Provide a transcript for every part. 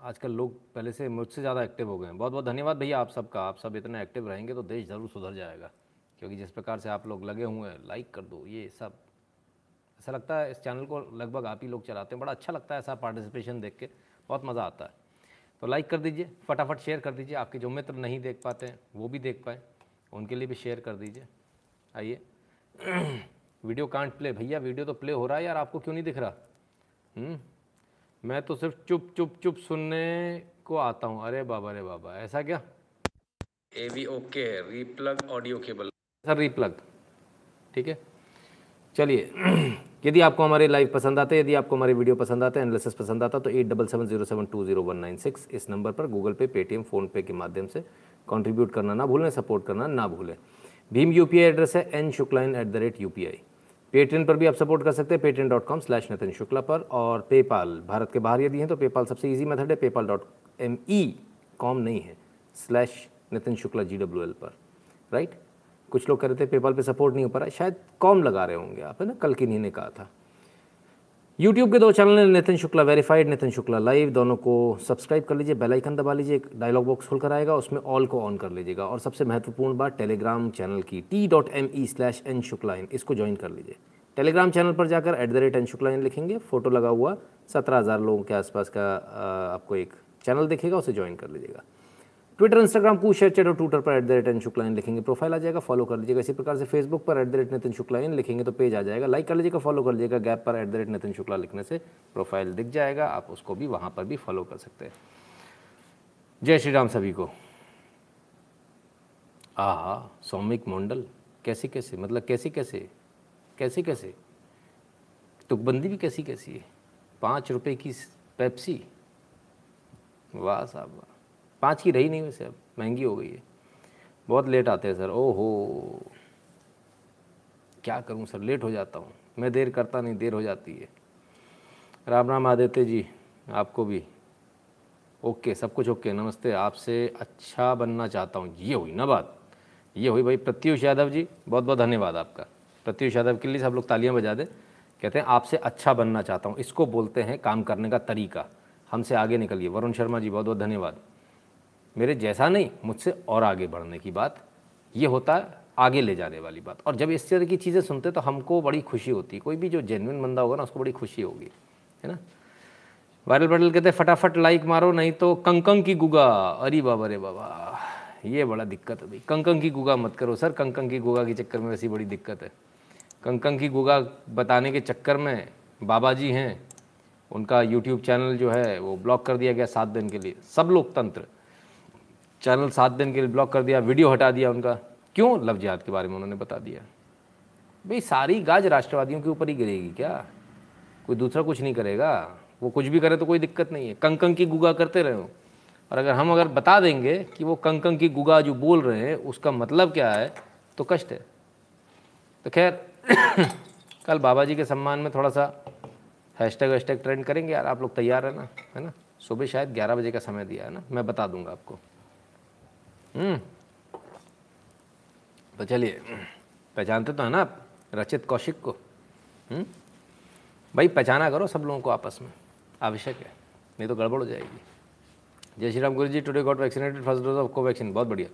आजकल लोग पहले से मुझसे ज़्यादा एक्टिव हो गए हैं। बहुत बहुत धन्यवाद भैया आप सबका। आप सब इतने एक्टिव रहेंगे तो देश ज़रूर सुधर जाएगा। क्योंकि जिस प्रकार से आप लोग लगे हुए हैं लाइक कर दो, ये सब। ऐसा लगता है इस चैनल को लगभग आप ही लोग चलाते हैं। बड़ा अच्छा लगता है ऐसा पार्टिसिपेशन देख के। बहुत मज़ा आता है। तो लाइक कर दीजिए, फटाफट शेयर कर दीजिए। आपके जो मित्र नहीं देख पाते हैं, वो भी देख पाए। उनके लिए भी शेयर कर दीजिए। आइए। वीडियो कांट प्ले भैया वीडियो तो प्ले हो रहा है यार, आपको क्यों नहीं दिख रहा? हम्म? मैं तो सिर्फ़ चुप चुप चुप सुनने को आता हूँ। अरे बाबा अरे बाबा ऐसा क्या? A V okay replug audio cable. Sir replug. ठीक है? चलिए यदि आपको हमारे लाइव पसंद आते हैं यदि आपको हमारे वीडियो पसंद आते हैं एनालिसिस पसंद आता तो eight double seven zero seven two zero one nine six इस नंबर पर गूगल पे पेटीएम फ़ोनपे के माध्यम से कंट्रीब्यूट करना ना भूलें सपोर्ट करना ना भूलें। भीम यू एड्रेस है N शुक्लाइन at the rate U Paytm पर भी आप सपोर्ट कर सकते हैं। Paytm dot com slash Nitin Shukla पर और पेपाल भारत के बाहर यदि हैं तो पेपाल सबसे ईजी मेथड है। PayPal dot M E com नहीं है। Slash Nitin Shukla G W L पर। राइट कुछ लोग कह रहे थे पेपाल पे सपोर्ट नहीं हो पा रहा। शायद कॉम लगा रहे होंगे आप, है ना? कल किन्हीं ने कहा था। यूट्यूब के दो चैनल हैं, नितिन शुक्ला वेरीफाइड नितिन शुक्ला लाइव दोनों को सब्सक्राइब कर लीजिए बेल आइकन दबा लीजिए, एक डायलॉग बॉक्स खुल कर आएगा, उसमें ऑल को ऑन कर लीजिएगा। और सबसे महत्वपूर्ण बात टेलीग्राम चैनल की T dot M E slash N Shukla in इसको ज्वाइन कर लीजिए। टेलीग्राम चैनल पर जाकर at the rate N Shukla in लिखेंगे फ़ोटो लगा हुआ, सत्रह हज़ार लोगों के आसपास का आपको एक चैनल दिखेगा, उसे ज्वाइन कर लीजिएगा। Twitter Instagram Koo share chat और ट्विटर पर at the rate N Shukla in लिखेंगे। प्रोफ़ाइल आ जाएगा फॉलो कर लीजिएगा। इसी प्रकार से फेसबुक पर at the rate Nitin Shukla in लिखेंगे तो पेज आ जाएगा। लाइक कर लीजिएगा फॉलो कर लीजिएगा। गैप पर at the rate Nitin Shukla लिखने से प्रोफ़ाइल दिख जाएगा। आप उसको भी वहाँ पर भी फॉलो कर सकते हैं। जय श्री राम सभी को। आहा, सौमिक मंडल, कैसे कैसे? मतलब कैसे कैसे? कैसे कैसे? तुकबंदी भी कैसी कैसी है? पाँच रुपये की पेप्सी वाह साहब, वाह। पाँच की रही नहीं वैसे अब महँगी हो गई है। बहुत लेट आते हैं सर ओहो। क्या करूँ सर लेट हो जाता हूँ। मैं देर करता नहीं, देर हो जाती है। राम राम आदित्य जी, आपको भी। ओके सब कुछ ओके नमस्ते, आपसे अच्छा बनना चाहता हूँ। ये हुई ना बात? ये हुई भाई प्रत्युष यादव जी, बहुत बहुत धन्यवाद आपका। प्रत्युष यादव के लिए सब लोग तालियाँ बजा दें। कहते हैं, आपसे अच्छा बनना चाहता हूँ। इसको बोलते हैं काम करने का तरीका। हमसे आगे निकलिए। वरुण शर्मा जी, बहुत बहुत धन्यवाद। मेरे जैसा नहीं, मुझसे और आगे बढ़ने की बात। ये होता है, आगे ले जाने वाली बात। और जब इस तरह की चीज़ें सुनते तो हमको बड़ी खुशी होती कोई भी जो जेनविन बंदा होगा ना, उसको बड़ी खुशी होगी, है ना? वायरल बटल कहते फटाफट लाइक मारो, नहीं तो कंकंग की गुगा। अरे बाबा रे बाबा, ये बड़ा दिक्कत है भाई। कंकंग की गुगा मत करो सर कंकंग की गुगा के चक्कर में वैसी बड़ी दिक्कत है। कंकंग की गुगा बताने के चक्कर में बाबा जी हैं, उनका यूट्यूब चैनल जो है, वो ब्लॉक कर दिया गया सात दिन के लिए। सब लोकतंत्र चैनल सात दिन के लिए ब्लॉक कर दिया, वीडियो हटा दिया उनका। क्यों? लव जिहाद के बारे में उन्होंने बता दिया। भाई, सारी गाज राष्ट्रवादियों के ऊपर ही गिरेगी क्या? कोई दूसरा कुछ नहीं करेगा। वो कुछ भी करे तो कोई दिक्कत नहीं है। कंकंग की गुगा करते रहे और अगर हम अगर बता देंगे कि वो कंकंग की गुगा जो बोल रहे हैं, उसका मतलब क्या है तो कष्ट है। तो खैर, कल बाबा जी के सम्मान में थोड़ा सा हैशटैग हैशटैग ट्रेंड करेंगे यार। आप लोग तैयार है ना? है ना? सुबह शायद ग्यारह बजे का समय दिया है ना? मैं बता दूँगा आपको। तो चलिए, पहचानते तो है ना आप, रचित कौशिक को। हम्म। भाई, पहचाना करो सब लोगों को आपस में। आवश्यक है, नहीं तो गड़बड़ हो जाएगी। जय श्री राम गुरु जी today got vaccinated first dose of Covaxin बहुत बढ़िया।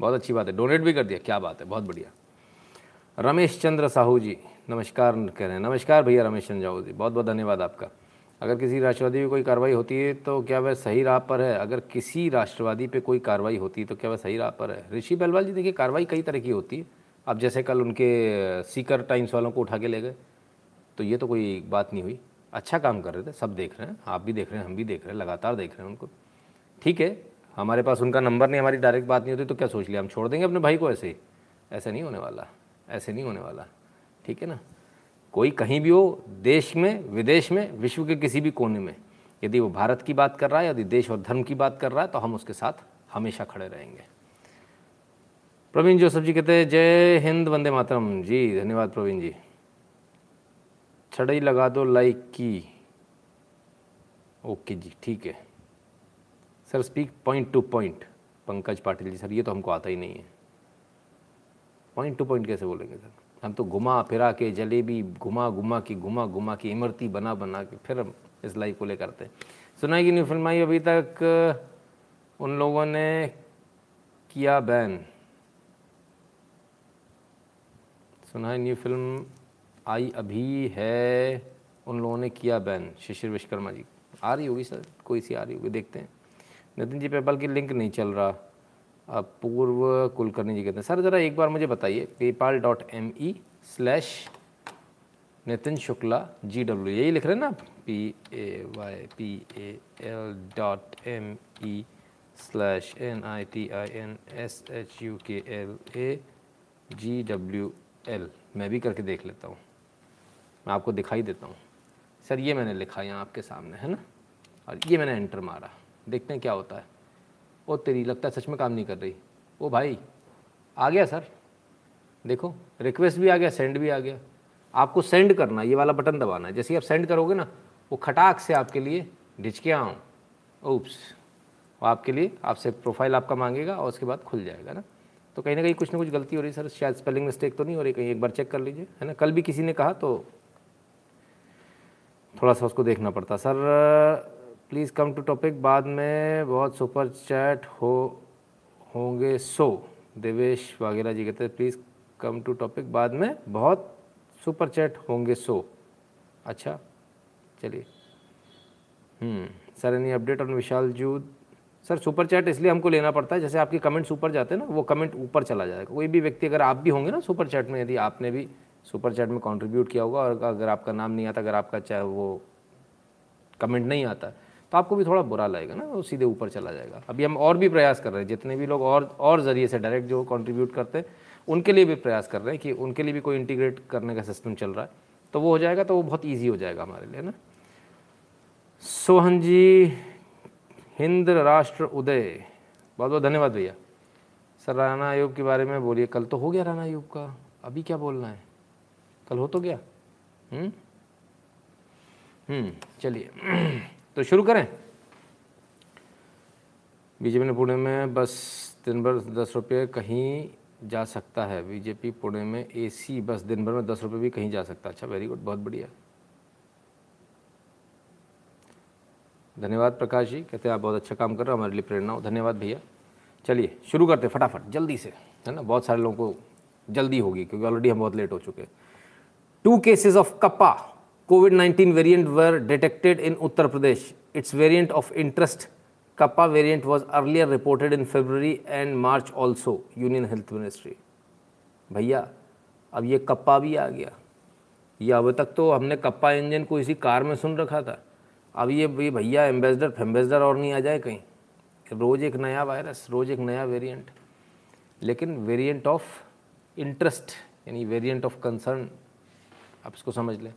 बहुत अच्छी बात है डोनेट भी कर दिया, क्या बात है, बहुत बढ़िया। रमेश चंद्र साहू जी, नमस्कार कह रहे हैं। नमस्कार भैया रमेश चंद्र साहू जी बहुत बहुत धन्यवाद आपका। अगर किसी राष्ट्रवादी पे कोई कार्रवाई होती है तो क्या वह सही राह पर है? अगर किसी राष्ट्रवादी पे कोई कार्रवाई होती है तो क्या वह सही राह पर है? ऋषि बलवाल जी, देखिए, कार्रवाई कई तरह की होती है। अब जैसे कल उनके सीकर टाइम्स वालों को उठा के ले गए तो ये तो कोई बात नहीं हुई। अच्छा काम कर रहे थे, सब देख रहे हैं, आप भी देख रहे हैं, हम भी देख रहे हैं, लगातार देख रहे हैं उनको। ठीक है, हमारे पास उनका नंबर नहीं, हमारी डायरेक्ट बात नहीं होती तो क्या सोच लिया, हम छोड़ देंगे अपने भाई को ऐसे ही? ऐसे नहीं होने वाला, ऐसे नहीं होने वाला। ठीक है ना? कोई कहीं भी हो, देश में, विदेश में, विश्व के किसी भी कोने में। यदि वो भारत की बात कर रहा है, यदि देश और धर्म की बात कर रहा है तो हम उसके साथ हमेशा खड़े रहेंगे। प्रवीण जोसफ जी कहते हैं, जय हिंद, वंदे मातरम। जी, धन्यवाद प्रवीण जी। छड़ई लगा दो लाइक की। ओके जी, ठीक है। Sir speak point to point Pankaj Patil ji, sir, ये तो हमको आता ही नहीं है। पॉइंट टू पॉइंट कैसे बोलेंगे, सर? हम तो घुमा फिरा के जलेबी, घुमा घुमा के, घुमा घुमा के, इमरती बना बना के फिर हम इस लाइफ को ले करते हैं। सुना है कि न्यू फ़िल्म आई अभी तक, उन लोगों ने किया बैन। सुना है न्यू फ़िल्म आई अभी है, उन लोगों ने किया बैन, शिशिर विश्वकर्मा जी। आ रही होगी सर, कोई सी आ रही होगी, देखते हैं। नितिन जी पेपाल की लिंक नहीं चल रहा। पूर्व कुलकर्णी जी कहते हैं। सर, ज़रा एक बार मुझे बताइए PayPal dot M E slash Nitin Shukla G W यही लिख रहे हैं ना P A Y P A L dot M E slash N I T I N S H U K L A G W L मैं भी करके देख लेता हूँ। मैं आपको दिखाई देता हूँ। सर, ये मैंने लिखा यहाँ आपके सामने, है ना? और ये मैंने एंटर मारा। देखते हैं क्या होता है। वो तेरी, लगता है सच में काम नहीं कर रही। ओ भाई, आ गया सर। देखो रिक्वेस्ट भी आ गया सेंड भी आ गया। आपको सेंड करना ये वाला बटन दबाना है। जैसे आप सेंड करोगे ना, वो खटाक से आपके लिए ढिचके आऊँ। ओप्स वो आपके लिए, आपसे प्रोफ़ाइल आपका मांगेगा और उसके बाद खुल जाएगा ना। तो कहीं ना कहीं कुछ ना कुछ गलती हो रही है सर। शायद स्पेलिंग मिस्टेक तो नहीं हो रही, कहीं एक बार चेक कर लीजिए, है ना? कल भी किसी ने कहा तो थोड़ा सा उसको देखना पड़ता। Sir please come to topic बाद में बहुत सुपर चैट हो, होंगे. सो देवेश वगैरह जी कहते हैं प्लीज़ कम टू टॉपिक बाद में बहुत सुपर चैट होंगे. सो अच्छा चलिए. Sir any update on Vishal Jood sir super chat इसलिए हमको लेना पड़ता है, जैसे आपके कमेंट्स ऊपर जाते हैं ना, वो कमेंट ऊपर चला जाएगा. कोई भी व्यक्ति, अगर आप भी होंगे ना सुपर चैट में, यदि आपने भी सुपर चैट में कंट्रीब्यूट किया होगा, और अगर आपका नाम नहीं आता, अगर आपका चाहे वो कमेंट नहीं आता तो आपको भी थोड़ा बुरा लगेगा ना, वो सीधे ऊपर चला जाएगा। अभी हम और भी प्रयास कर रहे हैं, जितने भी लोग और और ज़रिए से डायरेक्ट जो कंट्रीब्यूट करते हैं, उनके लिए भी प्रयास कर रहे हैं कि उनके लिए भी कोई इंटीग्रेट करने का सिस्टम चल रहा है तो वो हो जाएगा तो वो बहुत ईजी हो जाएगा हमारे लिए ना। सोहन जी, हिंद राष्ट्र उदय। बहुत बहुत धन्यवाद भैया। सर राना आयोग के बारे में बोलिए। कल तो हो गया राना आयोग का। अभी क्या बोलना है? कल हो तो गया। हम्म? हम्म चलिए। तो शुरू करें। बीजेपी ने पुणे में बस दिन भर दस रुपये कहीं जा सकता है। बीजेपी पुणे में एसी बस दिन भर में दस रुपये भी कहीं जा सकता है। अच्छा वेरी गुड बहुत बढ़िया। धन्यवाद प्रकाश जी, कहते हैं आप बहुत अच्छा काम कर रहे हो, हमारे लिए प्रेरणा हो। धन्यवाद भैया। चलिए, शुरू करते फटाफट, जल्दी से, है ना? बहुत सारे लोगों को जल्दी होगी, क्योंकि ऑलरेडी हम बहुत लेट हो चुके हैं। Two cases of Kappa COVID nineteen variant were detected in Uttar Pradesh it's variant of interest Kappa variant was earlier reported in February and March also union health ministry भैया, अब ये kappa भी आ गया। ये अब तक तो हमने कप्पा इंजन को इसी कार में सुन रखा था। अब ये भैया एम्बेसडर फेम्बेसडर और नहीं आ जाए कहीं। रोज़ एक नया वायरस रोज़ एक नया वेरिएंट लेकिन वेरिएंट ऑफ़ इंटरेस्ट यानी वेरिएंट ऑफ़ कंसर्न आप इसको समझ लें।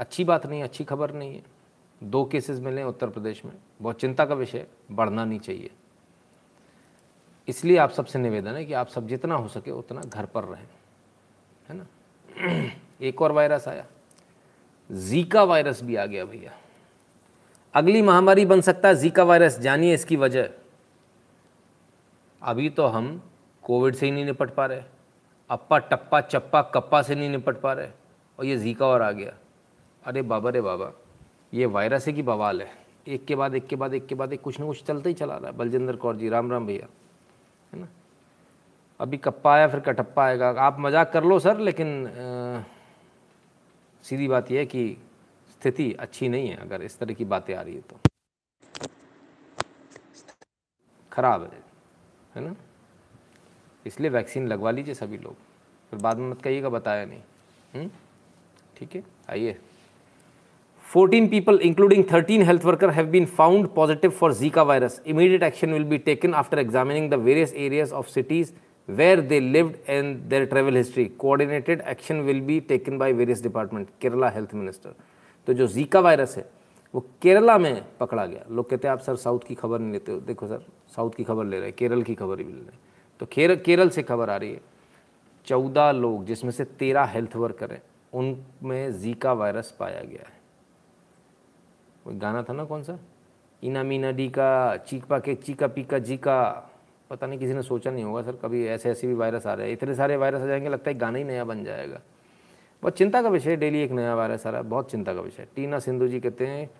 अच्छी बात नहीं, अच्छी खबर नहीं है। दो केसेस मिले उत्तर प्रदेश में। बहुत चिंता का विषय बढ़ना नहीं चाहिए। इसलिए आप सबसे निवेदन है कि आप सब जितना हो सके उतना घर पर रहें। है ना? एक और वायरस आया। जीका वायरस भी आ गया भैया। अगली महामारी बन सकता है जीका वायरस। जानिए इसकी वजह। अभी तो हम कोविड से ही नहीं निपट पा रहे। अप्पा टप्पा चप्पा कप्पा से नहीं निपट पा रहे। और ये जीका और आ गया। अरे बाबा रे बाबा ये वायरस है कि बवाल है? एक के बाद एक के बाद एक के बाद एक कुछ ना कुछ चलता ही चला रहा है। बलजिंदर कौर जी राम राम भैया है ना? अभी कप्पा आया फिर कटप्पा आएगा। आप मज़ाक कर लो सर लेकिन आ, सीधी बात यह है कि स्थिति अच्छी नहीं है अगर इस तरह की बातें आ रही है तो। खराब है है ना? इसलिए वैक्सीन लगवा लीजिए सभी लोग। फिर बाद में मत कहिएगा बताया नहीं। हम्म? ठीक है? आइए। Fourteen people including thirteen health worker have been found positive for Zika virus immediate action will be taken after examining the various areas of cities where they live and their travel history coordinated action will be taken by various department Kerala health minister तो जो Zika virus है वो केरला में पकड़ा गया। लोग कहते हैं आप सर साउथ की खबर नहीं लेते हो। देखो सर साउथ की खबर ले रहे हैं केरल की खबर ही मिल रही है। तो केर, केरल से खबर आ रही है। चौदह लोग जिसमें से तेरह हेल्थ वर्कर हैं उनमें जीका वायरस पाया गया है। वो गाना था ना कौन सा? इना मीना डी का चीका के चीका पीका जी का पता नहीं, किसी ने सोचा नहीं होगा सर, कभी ऐसे ऐसे भी वायरस आ रहे हैं। इतने सारे वायरस आ जाएँगे, लगता है गाना ही नया बन जाएगा। बहुत चिंता का विषय डेली एक नया वायरस आ रहा है, बहुत चिंता का विषय टीना सिंधु जी कहते हैं,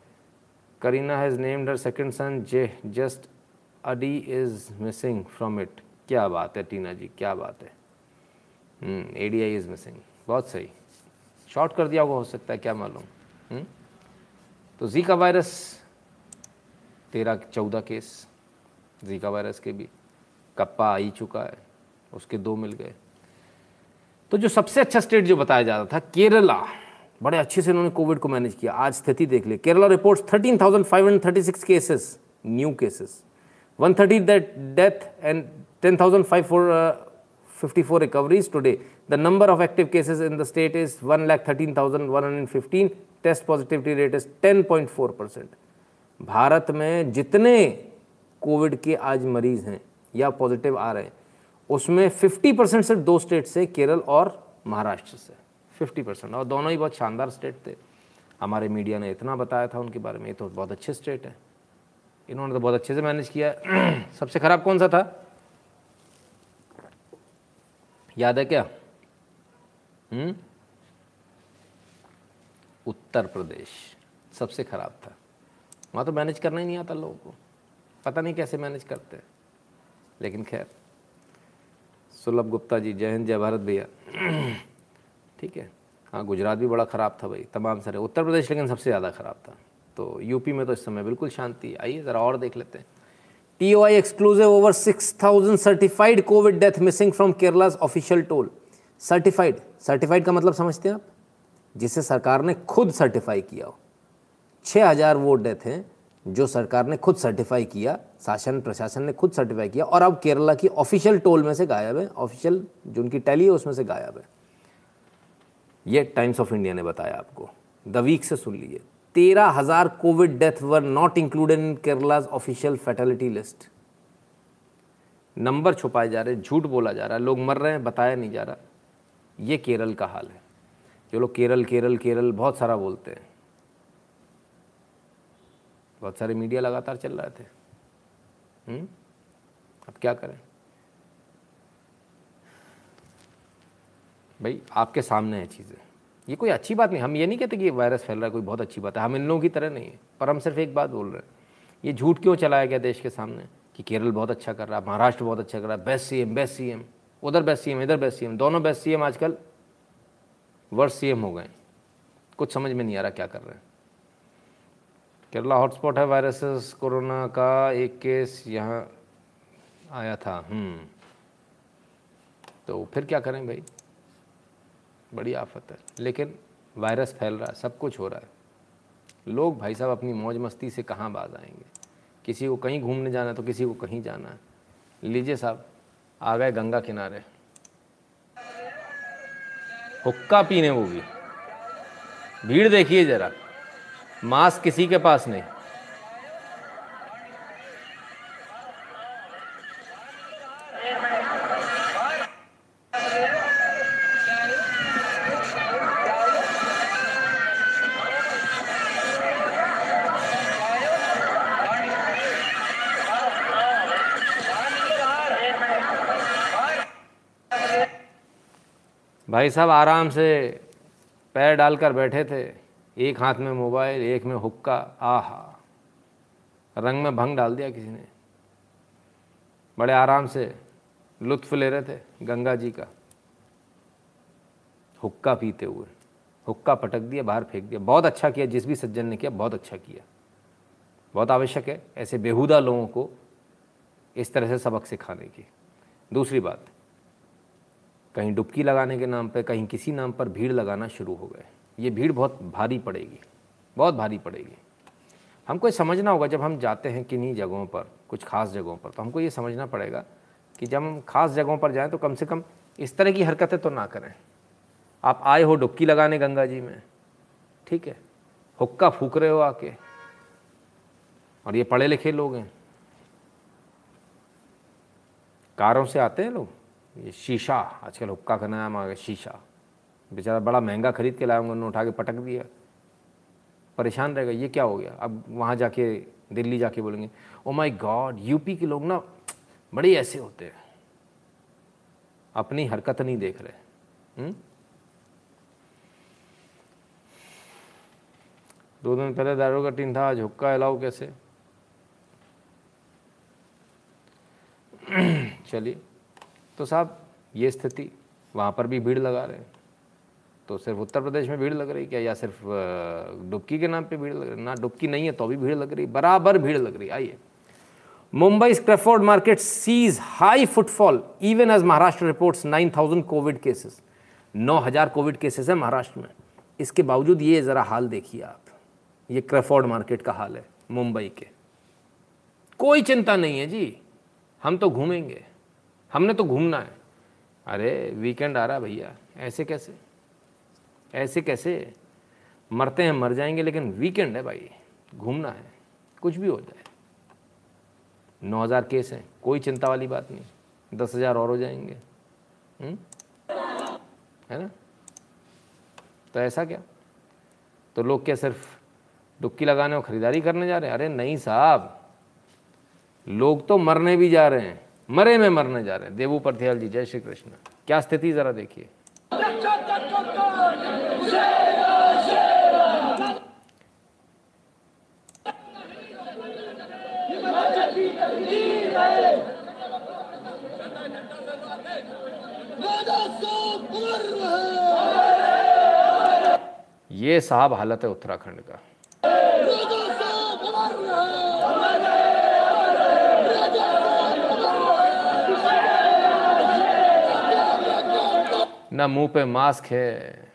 Kareena has named her second son Jeh just adi is missing from it क्या बात है टीना जी, क्या बात है। A D I is missing बहुत सही। शॉर्ट कर दिया होगा, हो सकता है, क्या मालूम। हम्म? तो जीका वायरस तेरह चौदह केस जीका वायरस के भी। कप्पा आ ही चुका है उसके दो मिल गए। तो जो सबसे अच्छा स्टेट जो बताया जा रहा था केरला। बड़े अच्छे से उन्होंने कोविड को मैनेज किया। आज स्थिति देख ले। Kerala reports 13,536 cases new cases 130 death and 10,554 recoveries today the number of active cases in the state is 1,13,115 test positivity rate is 10.4 percent. Bharat में जितने कोविड के आज मरीज़ हैं या पॉजिटिव आ रहे हैं, उसमें 50 परसेंट सिर्फ़ दो स्टेट से, केरल और महाराष्ट्र से। 50 परसेंट। और दोनों ही बहुत शानदार स्टेट थे। हमारे मीडिया ने इतना बताया था उनके बारे में। ये तो बहुत अच्छे स्टेट है। इन्होंने तो बहुत अच्छे से मैनेज किया सबसे ख़राब कौन सा था? याद है क्या? हुँ? उत्तर प्रदेश सबसे ख़राब था। वहाँ तो मैनेज करना ही नहीं आता लोगों को। पता नहीं कैसे मैनेज करते हैं। लेकिन खैर, सुलभ गुप्ता जी, जय हिंद, जय भारत भैया। ठीक है। हाँ गुजरात भी बड़ा ख़राब था भाई, तमाम सारे। उत्तर प्रदेश लेकिन सबसे ज़्यादा ख़राब था। तो यूपी में तो इस समय बिल्कुल शांति आइए, ज़रा और देख लेते हैं। T O I exclusive over six thousand certified COVID death missing from Kerala's official toll certified certified का मतलब समझते हैं आप? जिसे सरकार ने खुद सर्टिफाई किया हो। छः हज़ार वो डेथ हैं जो सरकार ने खुद सर्टिफाई किया, शासन, प्रशासन ने खुद सर्टिफाई किया और अब केरला की ऑफिशियल टोल में से गायब है ऑफिशियल जो उनकी टैली है उसमें से गायब है। ये टाइम्स ऑफ़ इंडिया ने बताया आपको। द वीक से सुन लीजिए। तेरह हज़ार COVID death were not included in Kerala's official fatality list number छुपाए जा रहे झूठ बोला जा रहा है, लोग मर रहे हैं, बताया नहीं जा रहा। ये केरल का हाल है। जो लोग केरल केरल केरल बहुत सारा बोलते हैं। बहुत सारे मीडिया लगातार चल रहे थे। हुँ? हम्म? अब क्या करें? भाई, आपके सामने है चीज़ें। ये कोई अच्छी बात नहीं, हम ये नहीं कहते कि ये वायरस फैल रहा है, कोई बहुत अच्छी बात है। हम इन लोगों की तरह नहीं है, पर हम सिर्फ़ एक बात बोल रहे हैं। ये झूठ क्यों चलाया गया देश के सामने? कि केरल बहुत अच्छा कर रहा है, महाराष्ट्र बहुत अच्छा कर रहा है, best C M best C M उधर बेस्ट सी एम इधर बेस्ट सी एम दोनों बेस्ट सी एम आजकल वर्ष सी हो गए। कुछ समझ में नहीं आ रहा क्या कर रहे हैं। केरला हॉटस्पॉट है वायरसेस, कोरोना का एक केस यहाँ आया था हम्म। तो फिर क्या करें भाई? बड़ी आफत है। लेकिन वायरस फैल रहा है, सब कुछ हो रहा है। लोग भाई साहब अपनी मौज मस्ती से कहाँ बाज आएँगे? किसी को कहीं घूमने जाना है तो किसी को कहीं जाना है। लीजिए साहब, आ गए गंगा किनारे। हुक्का पीने वो भी। भीड़ देखिए ज़रा। मास्क किसी के पास नहीं। भाई साहब आराम से पैर डालकर बैठे थे। एक हाथ में मोबाइल, एक में हुक्का। आहा। रंग में भंग डाल दिया किसी ने। बड़े आराम से लुत्फ ले रहे थे गंगा जी का। हुक्का पीते हुए। हुक्का पटक दिया, बाहर फेंक दिया। बहुत अच्छा किया, जिस भी सज्जन ने किया, बहुत अच्छा किया। बहुत आवश्यक है ऐसे बेहुदा लोगों को इस तरह से सबक सिखाने की। दूसरी बात कहीं डुबकी लगाने के नाम पर कहीं किसी नाम पर भीड़ लगाना शुरू हो गए। ये भीड़ बहुत भारी पड़ेगी, बहुत भारी पड़ेगी। हमको ये समझना होगा, जब हम जाते हैं किन्हीं जगहों पर, कुछ खास जगहों पर तो हमको ये समझना पड़ेगा कि जब हम खास जगहों पर जाएँ तो कम से कम इस तरह की हरकतें तो ना करें। आप आए हो डुबकी लगाने गंगा जी में, ठीक है? हुक्का फूक रहे हो आके, और ये पढ़े लिखे लोग हैं। कारों से आते हैं लोग? ये शीशा, आजकल हुक्का का नाम आ गया शीशा। बेचारा बड़ा महँगा खरीद के लाया उन्होंने उठा के पटक दिया। परेशान रहेगा ये क्या हो गया? अब वहाँ जाके, दिल्ली जाके बोलेंगे ओ माई गॉड यूपी के लोग ना बड़े ऐसे होते हैं। अपनी हरकत नहीं देख रहे। हुँ? हम्म? दो दिन पहले दारू का टीन था, आज हुक्का अलाउ कैसे? चलिए। तो साहब, ये स्थिति, वहाँ पर भी भीड़ लगा रहे हैं। तो सिर्फ़ उत्तर प्रदेश में भीड़ लग रही क्या? या सिर्फ़ डुबकी के नाम पे भीड़ लग रही ना, डुबकी नहीं है तो भी भीड़ लग रही बराबर भीड़ लग रही आइए। Mumbai Crawford market sees high footfall even as Maharashtra reports 9000 COVID cases 9000 COVID cases है महाराष्ट्र में। इसके बावजूद ये ज़रा हाल देखिए आप। ये क्रेफोर्ड मार्केट का हाल है, मुंबई के। कोई चिंता नहीं है जी। हम तो घूमेंगे। हमने तो घूमना है। अरे वीकेंड आ रहा भैया। ऐसे कैसे? ऐसे कैसे? मरते हैं, मर जाएँगे, लेकिन वीकेंड है भाई। घूमना है। कुछ भी हो जाए। नौ हज़ार केस हैं। कोई चिंता वाली बात नहीं। दस हज़ार और हो जाएँगे। हुँ? हम्म? है ना? तो ऐसा क्या? तो लोग क्या सिर्फ़ डुबकी लगाने और ख़रीदारी करने जा रहे हैं? अरे नहीं साहब। लोग तो मरने भी जा रहे हैं। मरे में मरने जा रहे हैं। देवू परथियाल जी, जय श्री कृष्ण। क्या स्थिति ज़रा देखिए। ये साहब हालत है उत्तराखंड का। ना मुँह पे मास्क है।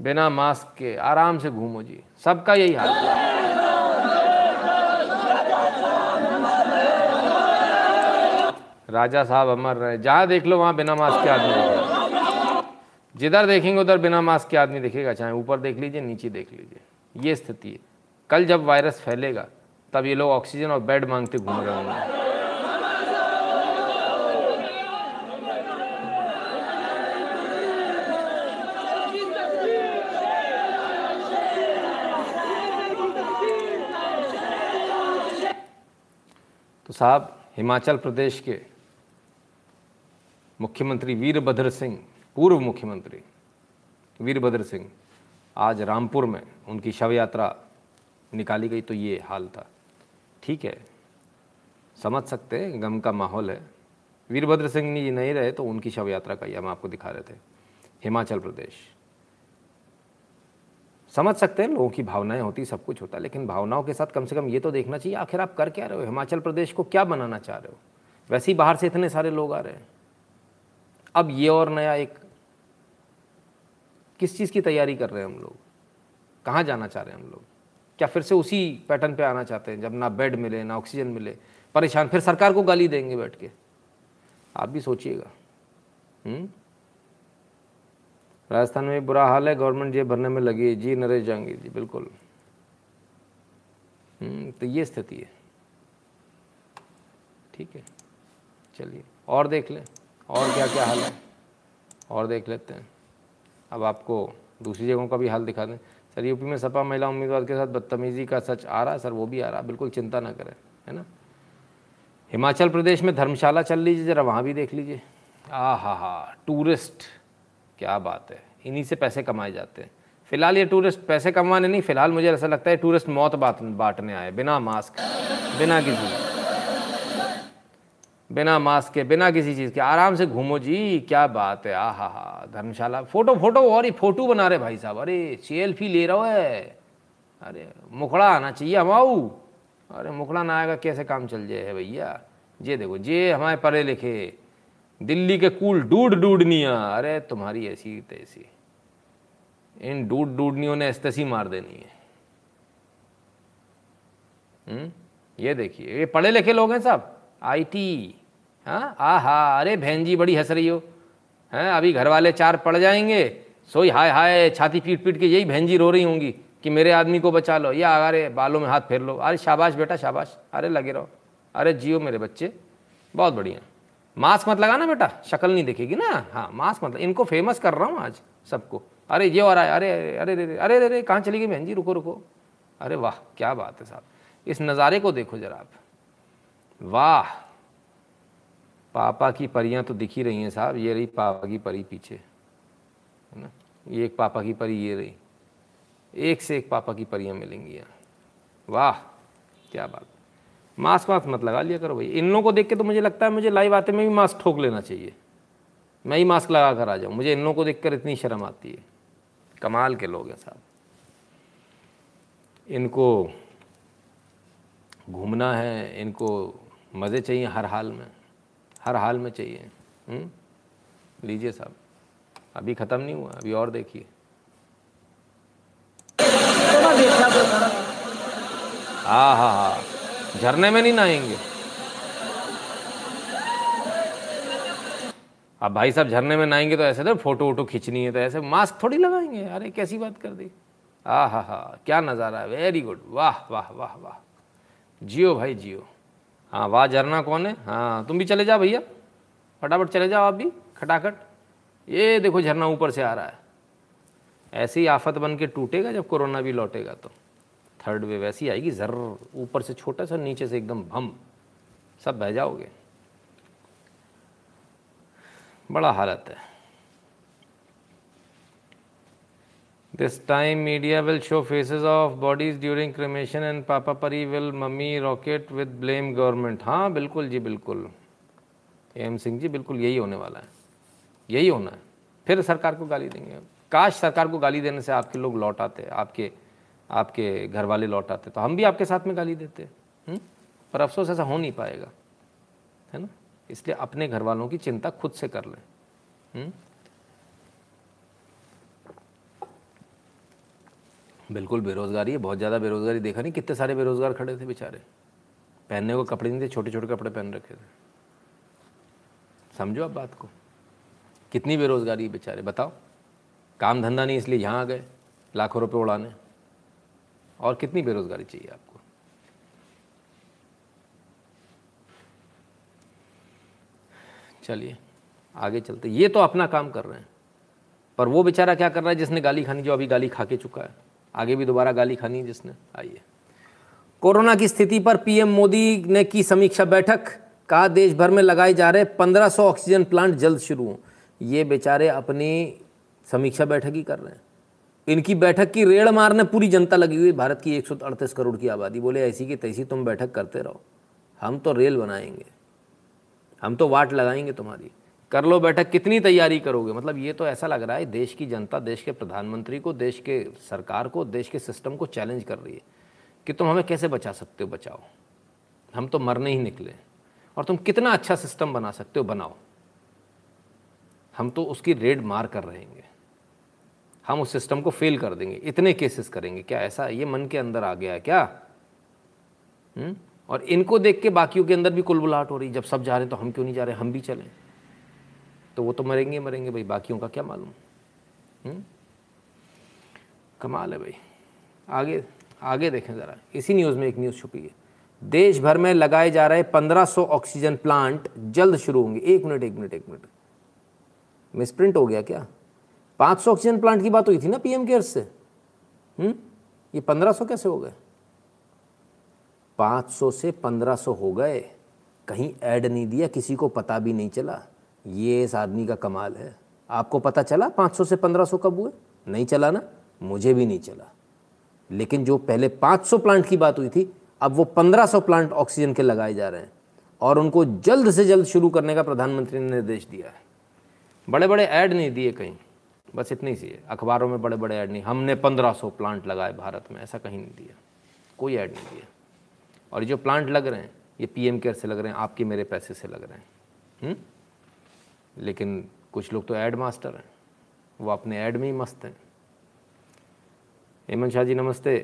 बिना मास्क के आराम से घूमो जी। सबका यही हाल है। राजा साहब अमर रहे। जहाँ देख लो, वहाँ बिना मास्क के आदमी जिधर देखेंगे, उधर बिना मास्क के आदमी दिखेगा। चाहे ऊपर देख लीजिए, नीचे देख लीजिए। ये स्थिति है। कल जब वायरस फैलेगा, तब ये लोग ऑक्सीजन और बेड मांगते घूम रहे होंगे। तो साहब, हिमाचल प्रदेश के मुख्यमंत्री वीरभद्र सिंह, पूर्व मुख्यमंत्री वीरभद्र सिंह आज रामपुर में उनकी शव यात्रा निकाली गई तो ये हाल था। ठीक है। समझ सकते हैं, गम का माहौल है। वीरभद्र सिंह जी नहीं रहे तो उनकी शव यात्रा का ही हम आपको दिखा रहे थे। हिमाचल प्रदेश। समझ सकते हैं, लोगों की भावनाएँ होती, सब कुछ होता है लेकिन भावनाओं के साथ कम से कम ये तो देखना चाहिए, आखिर आप कर क्या रहे हो? हिमाचल प्रदेश को क्या बनाना चाह रहे हो? वैसे ही बाहर से इतने सारे लोग आ रहे हैं। अब ये और नया एक किस चीज़ की तैयारी कर रहे हैं हम लोग? कहाँ जाना चाह रहे हैं हम लोग? क्या फिर से उसी पैटर्न पे आना चाहते हैं जब ना बेड मिले ना ऑक्सीजन मिले? परेशान फिर सरकार को गाली देंगे बैठ के। आप भी सोचिएगा। हम्म? राजस्थान में बुरा हाल है गवर्नमेंट जेब भरने में लगी है। जी नरेश जहांगीर जी बिल्कुल। हम्म, तो ये स्थिति है। ठीक है चलिए। और देख लें और क्या क्या हाल है? और देख लेते हैं। अब आपको दूसरी जगहों का भी हाल दिखा दें। सर, यूपी में सपा महिला उम्मीदवार के साथ बदतमीजी का सच आ रहा है? सर, वो भी आ रहा है। बिल्कुल चिंता ना करें, है ना? हिमाचल प्रदेश में धर्मशाला चल लीजिए, ज़रा वहाँ भी देख लीजिए। आ हा हा टूरिस्ट, क्या बात है। इन्हीं से पैसे कमाए जाते हैं। फ़िलहाल ये टूरिस्ट पैसे कमाने नहीं, फ़िलहाल मुझे ऐसा लगता है टूरिस्ट मौत बांटने आए बिना मास्क, बिना किसी बिना मास्क के, बिना किसी चीज़ के। आराम से घूमो जी, क्या बात है आ हा हा धर्मशाला। फ़ोटो फ़ोटो और ही फ़ोटो बना रहे भाई साहब। अरे, सेल्फी ले रहा है। अरे, मुखड़ा आना चाहिए हमाऊ अरे, मुखड़ा ना आएगा, कैसे काम चल जाए भैया? ये देखो जे हमारे पढ़े लिखे, दिल्ली के कूल डूड डूडनिया। अरे, तुम्हारी ऐसी तैसी। इन डूड डूडनियों ने ऐसी मार देनी है। हुँ? ये देखिए, ये पढ़े लिखे लोग हैं साहब आईटी हाँ? आ हा अरे बहन जी, बड़ी हंस रही हो। हैं, अभी घर वाले चार पड़ जाएँगे, सोई हाय हाय, छाती पीट पीट के यही बहन जी रो रही होंगी कि मेरे आदमी को बचा लो, या अरे बालों में हाथ फेर लो। अरे शाबाश बेटा, शाबाश। अरे लगे रहो। अरे जियो मेरे बच्चे, बहुत बढ़िया। मास्क मत लगाना बेटा, शक्ल नहीं दिखेगी ना। हाँ मास्क मत इनको फ़ेमस कर रहा हूँ आज सबको। अरे ये और आए अरे अरे अरे अरे अरे, कहाँ चली गई बहन जी? रुको रुको। अरे वाह, क्या बात है साहब। इस नज़ारे को देखो जरा आप। वाह, पापा की परियाँ तो दिख ही रही हैं साहब, ये रही पापा की परी पीछे, है ना? ये एक पापा की परी, ये रही, एक से एक पापा की परियाँ मिलेंगी यहाँ। वाह, क्या बात, मास्क वास्क मत लगा लिया करो भाई, इन लोगों को देख के तो मुझे लगता है मुझे लाइव आते में भी मास्क ठोक लेना चाहिए, मैं ही मास्क लगा कर आ जाऊँ, मुझे इन लोगों को देख कर इतनी शर्म आती है, कमाल के लोग हैं साहब। इनको घूमना है, इनको मज़े चाहिए हर हाल में, हर हाल में चाहिए। हम्म? लीजिए साहब। अभी ख़त्म नहीं हुआ, अभी और देखिए। हाँ हाँ हाँ। झरने में नहीं नहाएँगे। अब भाई साहब, झरने में नहाएँगे तो ऐसे तो फ़ोटो वोटो खींचनी है तो ऐसे मास्क थोड़ी लगाएँगे। अरे, कैसी बात कर दी। हाँ हाँ हाँ क्या नज़ारा है। वेरी गुड वाह वाह वाह वाह। जियो भाई, जियो। हाँ वाह झरना कौन है? हाँ तुम भी चले जाओ भैया। फटाफट चले जाओ आप भी, खटाखट। ये देखो झरना ऊपर से आ रहा है। ऐसी आफत बन के टूटेगा जब कोरोना भी लौटेगा तो। थर्ड वेव ऐसी आएगी, ज़र ऊपर से छोटा सा, नीचे से एकदम भम। सब बह जाओगे। बड़ा हालत है। This time media will show faces of bodies during cremation and papa परी will mummy rocket with blame government हाँ बिल्कुल जी, बिल्कुल। एम सिंह जी, बिल्कुल यही होने वाला है। यही होना है। फिर सरकार को गाली देंगे काश सरकार को गाली देने से आपके लोग लौट आते, आपके आपके घर वाले लौट आते तो हम भी आपके साथ में गाली देते। हुँ? हम्म? पर अफसोस ऐसा हो नहीं पाएगा। है ना? इसलिए अपने घर वालों की चिंता खुद से कर लें। बिल्कुल बेरोज़गारी है, बहुत ज़्यादा बेरोज़गारी देखा नहीं, कितने सारे बेरोज़गार खड़े थे बेचारे। पहनने को कपड़े नहीं थे छोटे छोटे कपड़े पहन रखे थे। समझो आप बात को। कितनी बेरोज़गारी है बेचारे, बताओ। काम धंधा नहीं, इसलिए यहाँ आ गए, लाखों रुपए उड़ाने। और कितनी बेरोज़गारी चाहिए आपको? चलिए, आगे चलते। ये तो अपना काम कर रहे हैं। पर वो बेचारा क्या कर रहा है, जिसने गाली खानी, जो अभी गाली खा के चुका है? आगे भी दोबारा गाली खानी जिसने? आइए। कोरोना की स्थिति पर पीएम मोदी ने की समीक्षा बैठक। कहा, देश भर में लगाए जा रहे 1500 ऑक्सीजन प्लांट जल्द शुरू हों। ये बेचारे अपनी समीक्षा बैठक ही कर रहे हैं। इनकी बैठक की रेड़ मारने पूरी जनता लगी हुई। भारत की एक सौ अड़तीस करोड़ की आबादी। बोले, ऐसी की तैसी तुम बैठक करते रहो। हम तो रेल बनाएँगे। हम तो वाट लगाएँगे तुम्हारी। कर लो बैठक, कितनी तैयारी करोगे? मतलब ये तो ऐसा लग रहा है, देश की जनता, देश के प्रधानमंत्री को, देश के सरकार को, देश के सिस्टम को चैलेंज कर रही है कि तुम हमें कैसे बचा सकते हो, बचाओ। हम तो मरने ही निकले और तुम कितना अच्छा सिस्टम बना सकते हो, बनाओ। हम तो उसकी रेड मार कर रहेंगे। हम उस सिस्टम को फेल कर देंगे। इतने केसेस करेंगे। क्या ऐसा ये मन के अंदर आ गया है क्या? हुँ? हम्म? और इनको देख के बाकियों के अंदर भी कुलबुलाहट हो रही जब सब जा रहे हैं तो हम क्यों नहीं जा रहे? हम भी चलें। तो वो तो मरेंगे मरेंगे भाई, बाकियों का क्या मालूम? हम्म? कमाल है भाई। आगे आगे देखें ज़रा। इसी न्यूज़ में एक न्यूज़ छुपी है। देश भर में लगाए जा रहे 1500 ऑक्सीजन प्लांट जल्द शुरू होंगे। एक मिनट एक मिनट एक मिनट। मिसप्रिंट हो गया क्या? 500 ऑक्सीजन प्लांट की बात हुई थी ना पीएम केयर से? हम्म? ये 1500 कैसे हो गए? 500 से 1500 हो गए। कहीं ऐड नहीं दिया, किसी को पता भी नहीं चला। ये इस आदमी का कमाल है। आपको पता चला 500 से 1500 कब हुए? नहीं चला ना? मुझे भी नहीं चला। लेकिन जो पहले 500 प्लांट की बात हुई थी, अब वो 1500 प्लांट ऑक्सीजन के लगाए जा रहे हैं और उनको जल्द से जल्द शुरू करने का प्रधानमंत्री ने निर्देश दिया है। बड़े बड़े ऐड नहीं दिए कहीं। बस इतनी सी है। अखबारों में बड़े बड़े ऐड नहीं। हमने 1500 प्लांट लगाए भारत में। ऐसा कहीं नहीं दिया। कोई ऐड नहीं दिया। और जो प्लांट लग रहे हैं, ये पीएम केयर से लग रहे हैं, आपके मेरे पैसे से लग रहे हैं। हुँ? लेकिन कुछ लोग तो ऐड मास्टर हैं। वो अपने ऐड में ही मस्त हैं। हेमंत शाह जी, नमस्ते।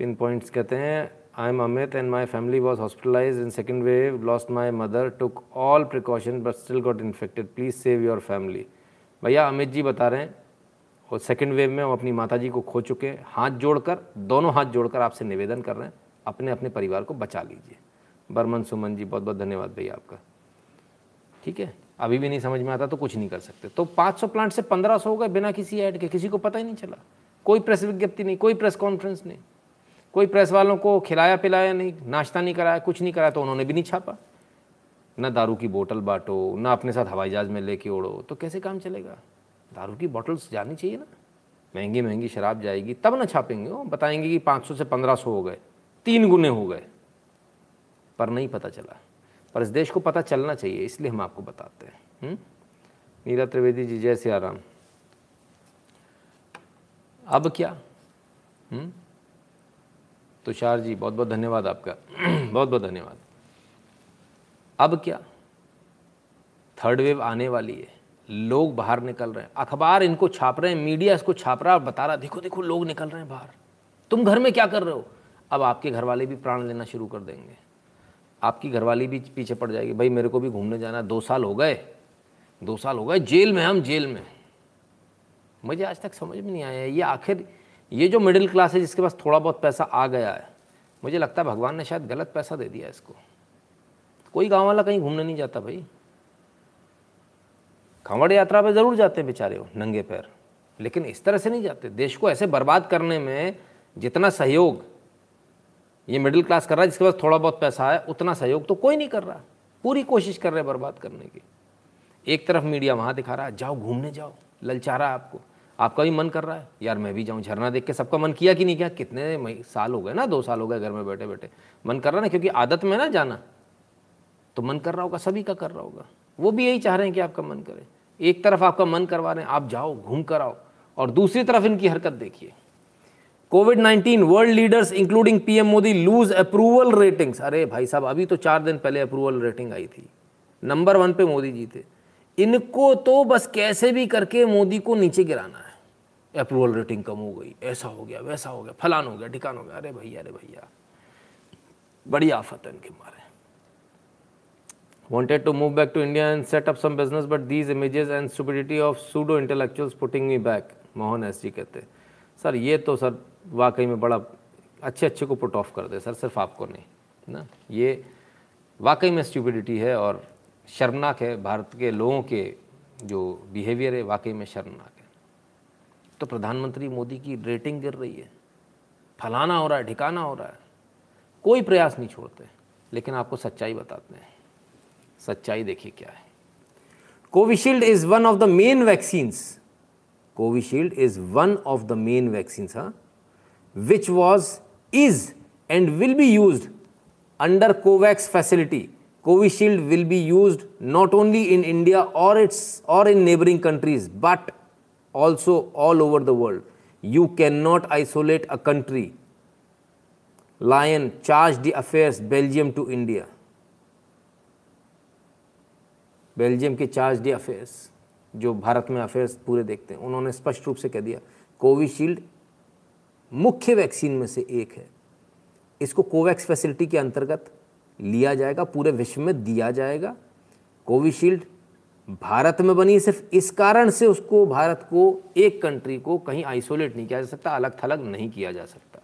पिन पॉइंट्स कहते हैं I am Amit and my family was hospitalize in second wave lost my mother took all precaution but still got infected please save your family भैया, अमित जी बता रहे हैं, और सेकेंड वेव में वो अपनी माता जी को खो चुके हैं। हाथ जोड़कर, दोनों हाथ जोड़कर आपसे निवेदन कर रहे हैं, अपने अपने परिवार को बचा लीजिए। बर्मन सुमन जी बहुत बहुत धन्यवाद भैया आपका। ठीक है? अभी भी नहीं समझ में आता तो कुछ नहीं कर सकते। तो 500 प्लांट से 1500 हो गए बिना किसी ऐड के, किसी को पता ही नहीं चला। कोई प्रेस विज्ञप्ति नहीं, कोई प्रेस कॉन्फ्रेंस नहीं। कोई प्रेस वालों को खिलाया पिलाया नहीं, नाश्ता नहीं कराया, कुछ नहीं कराया तो उन्होंने भी नहीं छापा। न दारू की बोतल बांटो, न अपने साथ हवाई जहाज़ में लेके उड़ो तो कैसे काम चलेगा? दारू की बॉटल्स जानी चाहिए ना। महँगी महँगी शराब जाएगी, तब ना छापेंगे। वो बताएँगे कि 500 से 1500 हो गए, तीन गुने हो गए, पर नहीं पता चला। पर इस देश को पता चलना चाहिए, इसलिए हम आपको बताते हैं। हम्म? नीरा त्रिवेदी जी, जय सिया राम अब क्या? हम्म? तुषार जी बहुत बहुत धन्यवाद आपका। बहुत बहुत धन्यवाद। अब क्या? थर्ड वेव आने वाली है। लोग बाहर निकल रहे हैं। अखबार इनको छाप रहे हैं मीडिया इसको छाप रहा है बता रहा देखो देखो, लोग निकल रहे हैं बाहर। तुम घर में क्या कर रहे हो? अब आपके घर वाले भी प्राण लेना शुरू कर देंगे। आपकी घरवाली भी पीछे पड़ जाएगी। भाई, मेरे को भी घूमने जाना है। दो साल हो गए। दो साल हो गए। जेल में, हम जेल में। मुझे आज तक समझ में नहीं आया ये आखिर, ये जो मिडिल क्लास है, जिसके पास थोड़ा बहुत पैसा आ गया है, मुझे लगता है भगवान ने शायद गलत पैसा दे दिया इसको। कोई गाँव वाला कहीं घूमने नहीं जाता भाई। कांवड़ यात्रा पे ज़रूर जाते हैं बेचारे वो, नंगे पैर। लेकिन इस तरह से नहीं जाते। देश को ऐसे बर्बाद करने में जितना सहयोग ये मिडिल क्लास कर रहा है, जिसके पास थोड़ा बहुत पैसा है, उतना सहयोग तो कोई नहीं कर रहा। पूरी कोशिश कर रहे हैं बर्बाद करने की। एक तरफ़ मीडिया वहाँ दिखा रहा है, जाओ घूमने जाओ ललचा रहा आपको। आपका भी मन कर रहा है, यार मैं भी जाऊँ। झरना देख के सबका मन किया कि नहीं किया? कितने साल हो गए ना, दो साल हो गए घर में बैठे बैठे मन कर रहा ना, क्योंकि आदत में ना जाना। तो मन कर रहा होगा, सभी का कर रहा होगा। वो भी यही चाह रहे हैं कि आपका मन करे। एक तरफ़ आपका मन करवा रहे हैं, आप जाओ, घूम कर आओ। और दूसरी तरफ़ इनकी हरकत देखिए। COVID 19 world leaders including PM Modi lose approval ratings अरे भाई साहब अभी तो चार दिन पहले अप्रूवल रेटिंग आई थी। नंबर वन पे मोदी जी थे। इनको तो बस कैसे भी करके मोदी को नीचे गिराना है। अप्रूवल रेटिंग कम हो गई। ऐसा हो गया वैसा हो गया फलान हो गया ठिकान हो गया। अरे भैया अरे भैया। बड़ी आफत है इनके मारे। Wanted to move back to India and set up some business, but these images and stupidity of pseudo intellectuals putting me back. Mohan S ji कहते सर ये तो सर वाकई में बड़ा अच्छे अच्छे को पुट ऑफ़ कर दे, सर, सिर्फ़ आपको नहीं ना? ये वाकई में स्टूपिडिटी है और शर्मनाक है। भारत के लोगों के जो बिहेवियर है, वाकई में शर्मनाक है। तो प्रधानमंत्री मोदी की रेटिंग गिर रही है। फलाना हो रहा है, ठिकाना हो रहा है। कोई प्रयास नहीं छोड़ते, लेकिन आपको सच्चाई बताते हैं। सच्चाई देखिए क्या है। Covishield is one of the main vaccines Covishield is one of the main vaccines हाँ? Which was is and will be use under COVAX facility Covishield will be use not only in India और it's और in neighbouring countries but also all over the world you can not isolate a country lion charge the affairs Belgium to India Belgium के charge de affairs जो भारत में affairs पूरे देखते हैं, उन्होंने स्पष्ट रूप से कह दिया कोविशील्ड मुख्य वैक्सीन में से एक है। इसको कोवैक्स फैसिलिटी के अंतर्गत लिया जाएगा, पूरे विश्व में दिया जाएगा। कोविशील्ड भारत में बनी, सिर्फ़ इस कारण से उसको, भारत को एक कंट्री को कहीं आइसोलेट नहीं किया जा सकता अलग थलग नहीं किया जा सकता।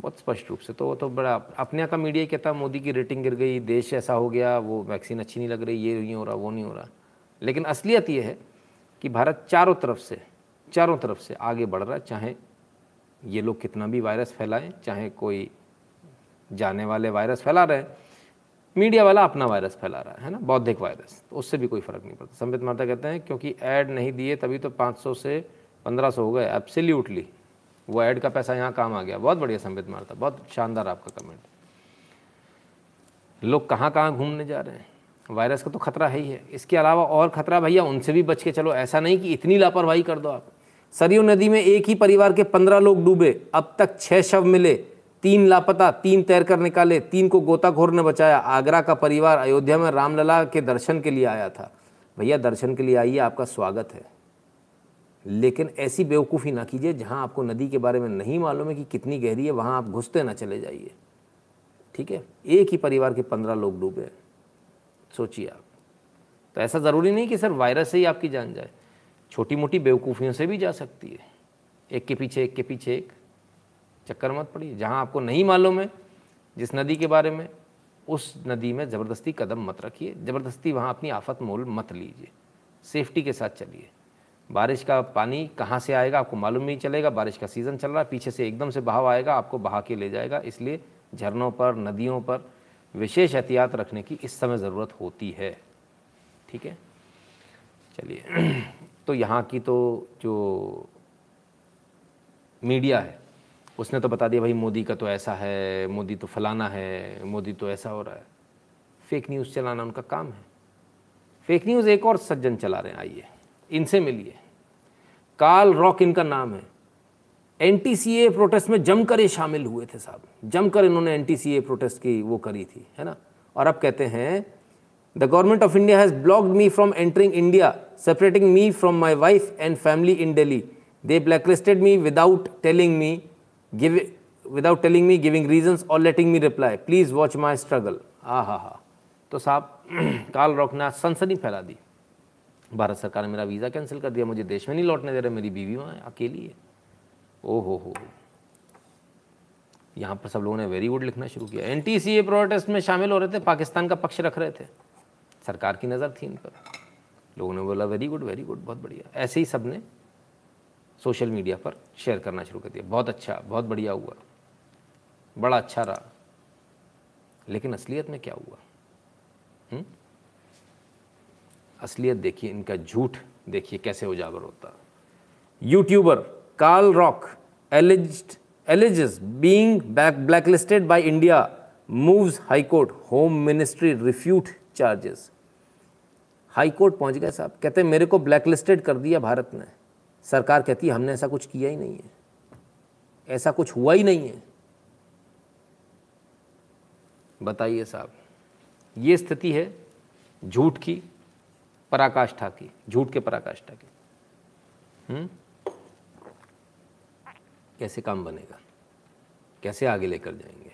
बहुत स्पष्ट रूप से तो वो तो बड़ा, अपने का मीडिया कहता मोदी की रेटिंग गिर गई, देश ऐसा हो गया, वो वैक्सीन अच्छी नहीं लग रही, ये नहीं हो रहा, वो नहीं हो रहा। लेकिन असलियत ये है कि भारत चारों तरफ़ से, चारों तरफ़ से आगे बढ़ रहा है, चाहे ये लोग कितना भी वायरस फैलाएँ, चाहे कोई जाने वाले वायरस फैला रहे हैं, मीडिया वाला अपना वायरस फैला रहा है ना? बौद्धिक वायरस तो उससे भी कोई फ़र्क नहीं पड़ता। संबित माता कहते हैं, क्योंकि ऐड नहीं दिए, तभी तो 500 से 1500 हो गए एब्सोल्युटली वो ऐड का पैसा यहाँ काम आ गया। बहुत बढ़िया संबित मारता बहुत शानदार आपका कमेंट लोग कहाँ कहाँ घूमने जा रहे हैं? वायरस का तो खतरा है ही है। इसके अलावा और खतरा भैया, उनसे भी बच के चलो। ऐसा नहीं कि इतनी लापरवाही कर दो आप। सरयू नदी में एक ही परिवार के पंद्रह लोग डूबे। अब तक छः शव मिले। तीन लापता, तीन तैर कर निकाले। तीन को गोताखोर ने बचाया। आगरा का परिवार अयोध्या में रामलला के दर्शन के लिए आया था। भैया, दर्शन के लिए आइए, आपका स्वागत है। लेकिन ऐसी बेवकूफ़ी ना कीजिए, जहाँ आपको नदी के बारे में नहीं मालूम है कि कितनी गहरी है, वहाँ आप घुसते ना चले जाइए। ठीक है? एक ही परिवार के पंद्रह लोग डूबे। सोचिए आप। तो ऐसा ज़रूरी नहीं कि सर वायरस से ही आपकी जान जाए। छोटी मोटी बेवकूफ़ियों से भी जा सकती है। एक के पीछे, एक के पीछे, एक। चक्कर मत पड़िए। जहाँ आपको नहीं मालूम है, जिस नदी के बारे में, उस नदी में ज़बरदस्ती कदम मत रखिए। ज़बरदस्ती वहाँ अपनी आफत मोल मत लीजिए। सेफ्टी के साथ चलिए। बारिश का पानी कहाँ से आएगा आपको मालूम नहीं चलेगा। बारिश का सीज़न चल रहा है, पीछे से एकदम से बहाव आएगा, आपको बहा के ले जाएगा। इसलिए झरनों पर, नदियों पर विशेष एहतियात रखने की इस समय ज़रूरत होती है। ठीक है? चलिए। तो यहाँ की तो जो मीडिया है, उसने तो बता दिया, भाई, मोदी का तो ऐसा है, मोदी तो फलाना है, मोदी तो ऐसा हो रहा है। फेक न्यूज़ चलाना उनका काम है। फेक न्यूज़ एक और सज्जन चला रहे हैं, आइए, इनसे मिलिए। काल रॉक इनका नाम है। एन टी प्रोटेस्ट में जमकर ये शामिल हुए थे साहब। जमकर इन्होंने एन टी प्रोटेस्ट की वो करी थी, है ना? और अब कहते हैं the government of India has blocked me from entering India separating me from my wife and family in Delhi they blacklisted me without telling me give without telling me giving reasons और letting me reply please watch my struggle आ हा हा तो साहब काल rock ने सनसनी फैला दी। भारत सरकार ने मेरा वीज़ा कैंसिल कर दिया, मुझे देश में नहीं लौटने दे रहे, मेरी बीवी वहाँ अकेली है। ओ हो हो यहाँ पर सब लोगों ने वेरी गुड लिखना शुरू किया। N T C A protest में शामिल हो रहे थे, पाकिस्तान का पक्ष रख रहे थे। सरकार की नज़र थी इन पर। लोगों ने बोला वेरी गुड वेरी गुड बहुत बढ़िया। ऐसे ही सबने सोशल मीडिया पर शेयर करना शुरू कर दिया। बहुत अच्छा बहुत बढ़िया हुआ। बड़ा अच्छा रहा। लेकिन असलियत में क्या हुआ? हुँ? असलियत देखिए, इनका झूठ देखिए कैसे उजागर होता। YouTuber Carl Rock alleged alleges being back blacklisted by India moves High Court home ministry refute charges High Court पहुँच गए साहब। कहते हैं, मेरे को ब्लैकलिस्टेड कर दिया भारत ने। सरकार कहती है, हमने ऐसा कुछ किया ही नहीं है। ऐसा कुछ हुआ ही नहीं है। बताइए साहब, ये स्थिति है झूठ की, पराकाष्ठा की, झूठ के पराकाष्ठा की। हुँ? कैसे काम बनेगा? कैसे आगे लेकर जाएँगे?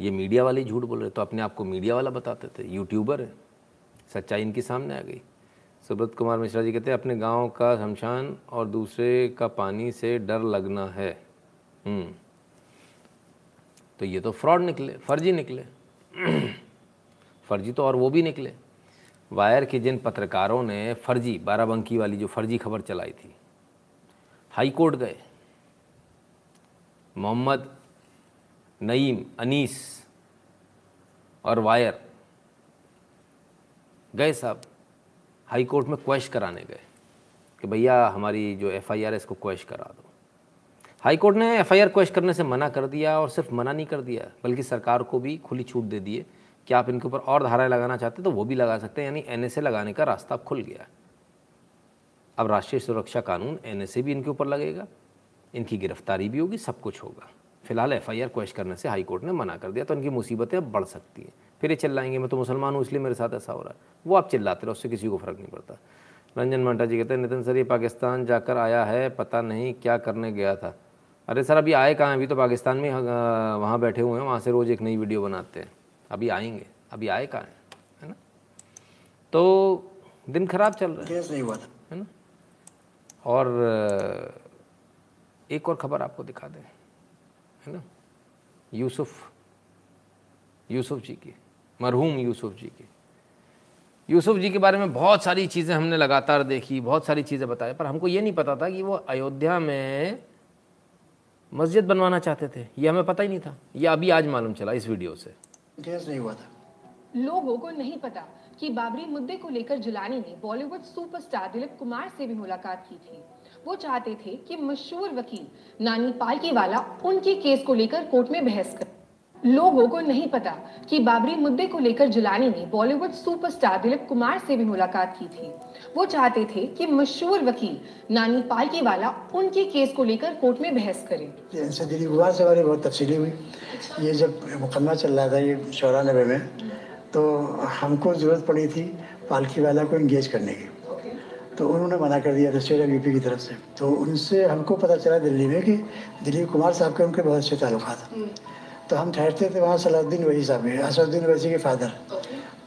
ये मीडिया वाले झूठ बोल रहे तो अपने आप को मीडिया वाला बताते थे, यूट्यूबर है। सच्चाई इनके सामने आ गई। सुब्रत कुमार मिश्रा जी कहते हैं, अपने गाँव का शमशान और दूसरे का पानी से डर लगना है। हम्म। तो ये तो फ्रॉड निकले, फर्जी निकले। फर्जी तो और वो भी निकले। वायर के जिन पत्रकारों ने फर्जी, बाराबंकी वाली जो फर्जी खबर चलाई थी, हाई कोर्ट गए। मोहम्मद, नईम, अनीस और वायर गए साहब, हाई कोर्ट में क्वेश कराने गए कि भैया हमारी जो एफआईआर है इसको क्वेश करा दो। हाई कोर्ट ने एफआईआर क्वेश करने से मना कर दिया और सिर्फ़ मना नहीं कर दिया, बल्कि सरकार को भी खुली छूट दे दिए कि आप इनके ऊपर और धाराएँ लगाना चाहते तो वो भी लगा सकते हैं, यानी एनएसए लगाने का रास्ता खुल गया। अब राष्ट्रीय सुरक्षा कानून एनएसए भी इनके ऊपर लगेगा, इनकी गिरफ्तारी भी होगी, सब कुछ होगा। फ़िलहाल एफ़ आई आर क्वेश करने से हाई कोर्ट ने मना कर दिया तो इनकी मुसीबतें अब बढ़ सकती हैं। फिर ये चिल्लाएँगे मैं तो मुसलमान हूँ इसलिए मेरे साथ ऐसा हो रहा है। वो आप चिल्लाते रहो उससे किसी को फ़र्क नहीं पड़ता। रंजन मंटा जी कहते हैं नितिन सर ये पाकिस्तान जाकर आया है पता नहीं क्या करने गया था। अरे सर अभी आए कहाँ अभी तो पाकिस्तान में वहाँ बैठे हुए हैं वहाँ से रोज़ एक नई वीडियो बनाते हैं। अभी आएँगे। अभी आए कहाँ हैं? है ना? तो दिन खराब चल रहा है। नहीं हुआ था। है ना? और एक और खबर आपको दिखा दें। है ना? यूसुफ यूसुफ जी की। मरहूम यूसुफ जी की। यूसुफ जी के बारे में बहुत सारी चीज़ें हमने लगातार देखी बहुत सारी चीज़ें बताई पर हमको ये नहीं पता था कि वो अयोध्या में मस्जिद बनवाना चाहते थे। ये हमें पता ही नहीं था। ये अभी आज मालूम चला इस वीडियो से। नहीं हुआ था। लोगों को नहीं पता कि बाबरी मुद्दे को लेकर जुलानी ने बॉलीवुड सुपरस्टार दिलीप कुमार से भी मुलाकात की थी। वो चाहते थे कि मशहूर वकील नानी पालकी वाला उनके केस को लेकर कोर्ट में बहस कर। लोगों को नहीं पता कि बाबरी मुद्दे को लेकर जुलानी ने बॉलीवुड सुपरस्टार दिलीप कुमार से भी मुलाकात की थी। वो चाहते थे कि मशहूर वकील नानी पालकी वाला उनके केस को लेकर कोर्ट में बहस करे। दिलीप कुमार से हमारी बहुत तफसीली हुई। ये जब मुकदमा चल रहा था ये चौरानबे में तो हमको ज़रूरत पड़ी थी पालकी वाला को इंगेज करने की। तो उन्होंने मना कर दिया था स्टेट यूपी की तरफ़ से। तो उनसे हमको पता चला दिल्ली में कि दिलीप कुमार साहब के उनके बहुत अच्छे ताल्लुक थे तो हम ठहरते थे वहाँ सलाउद्दीन वही साहब असदुद्दीन वैसी के फादर।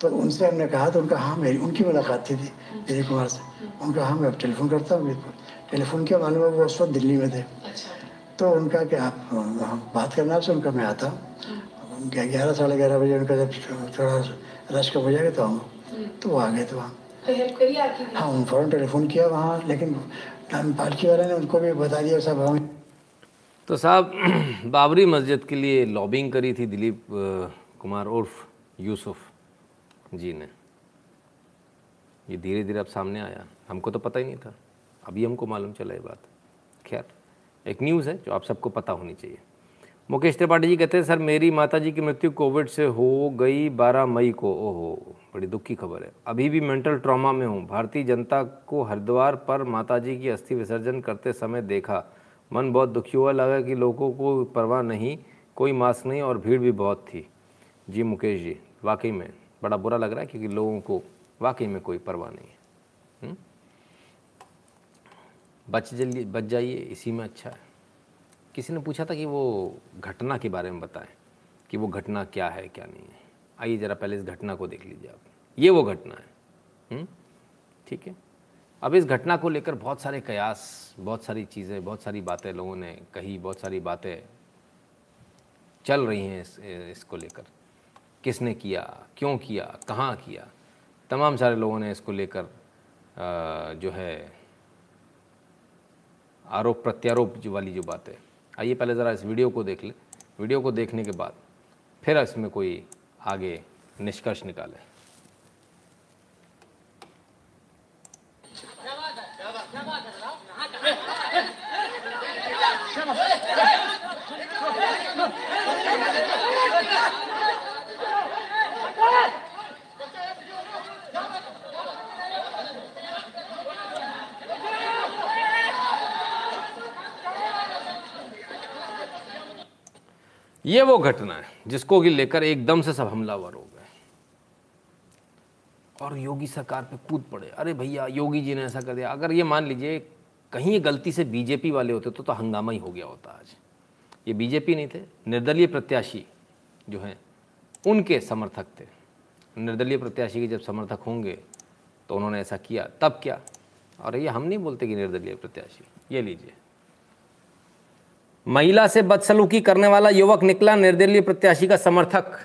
तो उनसे हमने कहा तो उनका हाँ मेरी उनकी मुलाकात थी थी दिलीप कुमार से। उनका हाँ मैं अब टेलीफोन करता हूँ टेलीफोन किया मालूम है वो उस वक्त दिल्ली में थे। तो उनका कि आप बात करना आपसे उनका मैं आता हूँ। ग्यारह साढ़े ग्यारह बजे उनका जब थोड़ा रश कब हो जाएगा तो आऊँगा। तो वो आ गए थे वहाँ। तो हाँ उन फ़ौरन टेलीफोन किया वहाँ लेकिन पालकी वाले ने उनको भी बता दिया सब तो साहब, बाबरी मस्जिद के लिए लॉबिंग करी थी दिलीप कुमार उर्फ़ यूसुफ जी ने। ये धीरे धीरे अब सामने आया। हमको तो पता ही नहीं था। अभी हमको मालूम चला ये बात। खैर, एक न्यूज़ है जो आप सबको पता होनी चाहिए। मुकेश त्रिपाठी जी कहते हैं, सर, मेरी माता जी की मृत्यु कोविड से हो गई 12 मई को। ओहो, बड़ी दुख की खबर है। अभी भी मेंटल ट्रॉमा में हूँ। भारतीय जनता को हरिद्वार पर माता जी की अस्थि विसर्जन करते समय देखा। मन बहुत दुखी हुआ, लगा कि लोगों को परवाह नहीं, कोई मास्क नहीं और भीड़ भी बहुत थी। जी मुकेश जी, वाकई में बड़ा बुरा लग रहा है क्योंकि लोगों को वाकई में कोई परवाह नहीं है। हुँ? बच जल्दी, बच जाइए, इसी में अच्छा है। किसी ने पूछा था कि वो घटना के बारे में बताएँ, कि वो घटना क्या है, क्या नहीं है? आइए ज़रा पहले इस घटना को देख लीजिए आप। ये वो घटना है। ठीक है? अब इस घटना को लेकर बहुत सारे कयास बहुत सारी चीज़ें बहुत सारी बातें लोगों ने कही बहुत सारी बातें चल रही हैं इस, इसको लेकर। किसने किया क्यों किया कहाँ किया? तमाम सारे लोगों ने इसको लेकर जो है आरोप प्रत्यारोप वाली जो बात। है आइए पहले ज़रा इस वीडियो को देख लें। वीडियो को देखने के बाद फिर इसमें कोई आगे निष्कर्ष निकाले। ये वो घटना है जिसको कि लेकर एकदम से सब हमलावर हो गए। और योगी सरकार पे कूद पड़े। अरे भैया, योगी जी ने ऐसा कर दिया। अगर ये मान लीजिए कहीं गलती से बीजेपी वाले होते तो तो हंगामा ही हो गया होता आज। ये बीजेपी नहीं थे, निर्दलीय प्रत्याशी जो हैं, उनके समर्थक थे। निर्दलीय प्रत्याशी के जब समर्थक होंगे तो उन्होंने ऐसा किया, तब क्या? और ये हम नहीं बोलते कि निर्दलीय प्रत्याशी, ये लीजिए। महिला से बदसलूकी करने वाला युवक निकला निर्दलीय प्रत्याशी का समर्थक।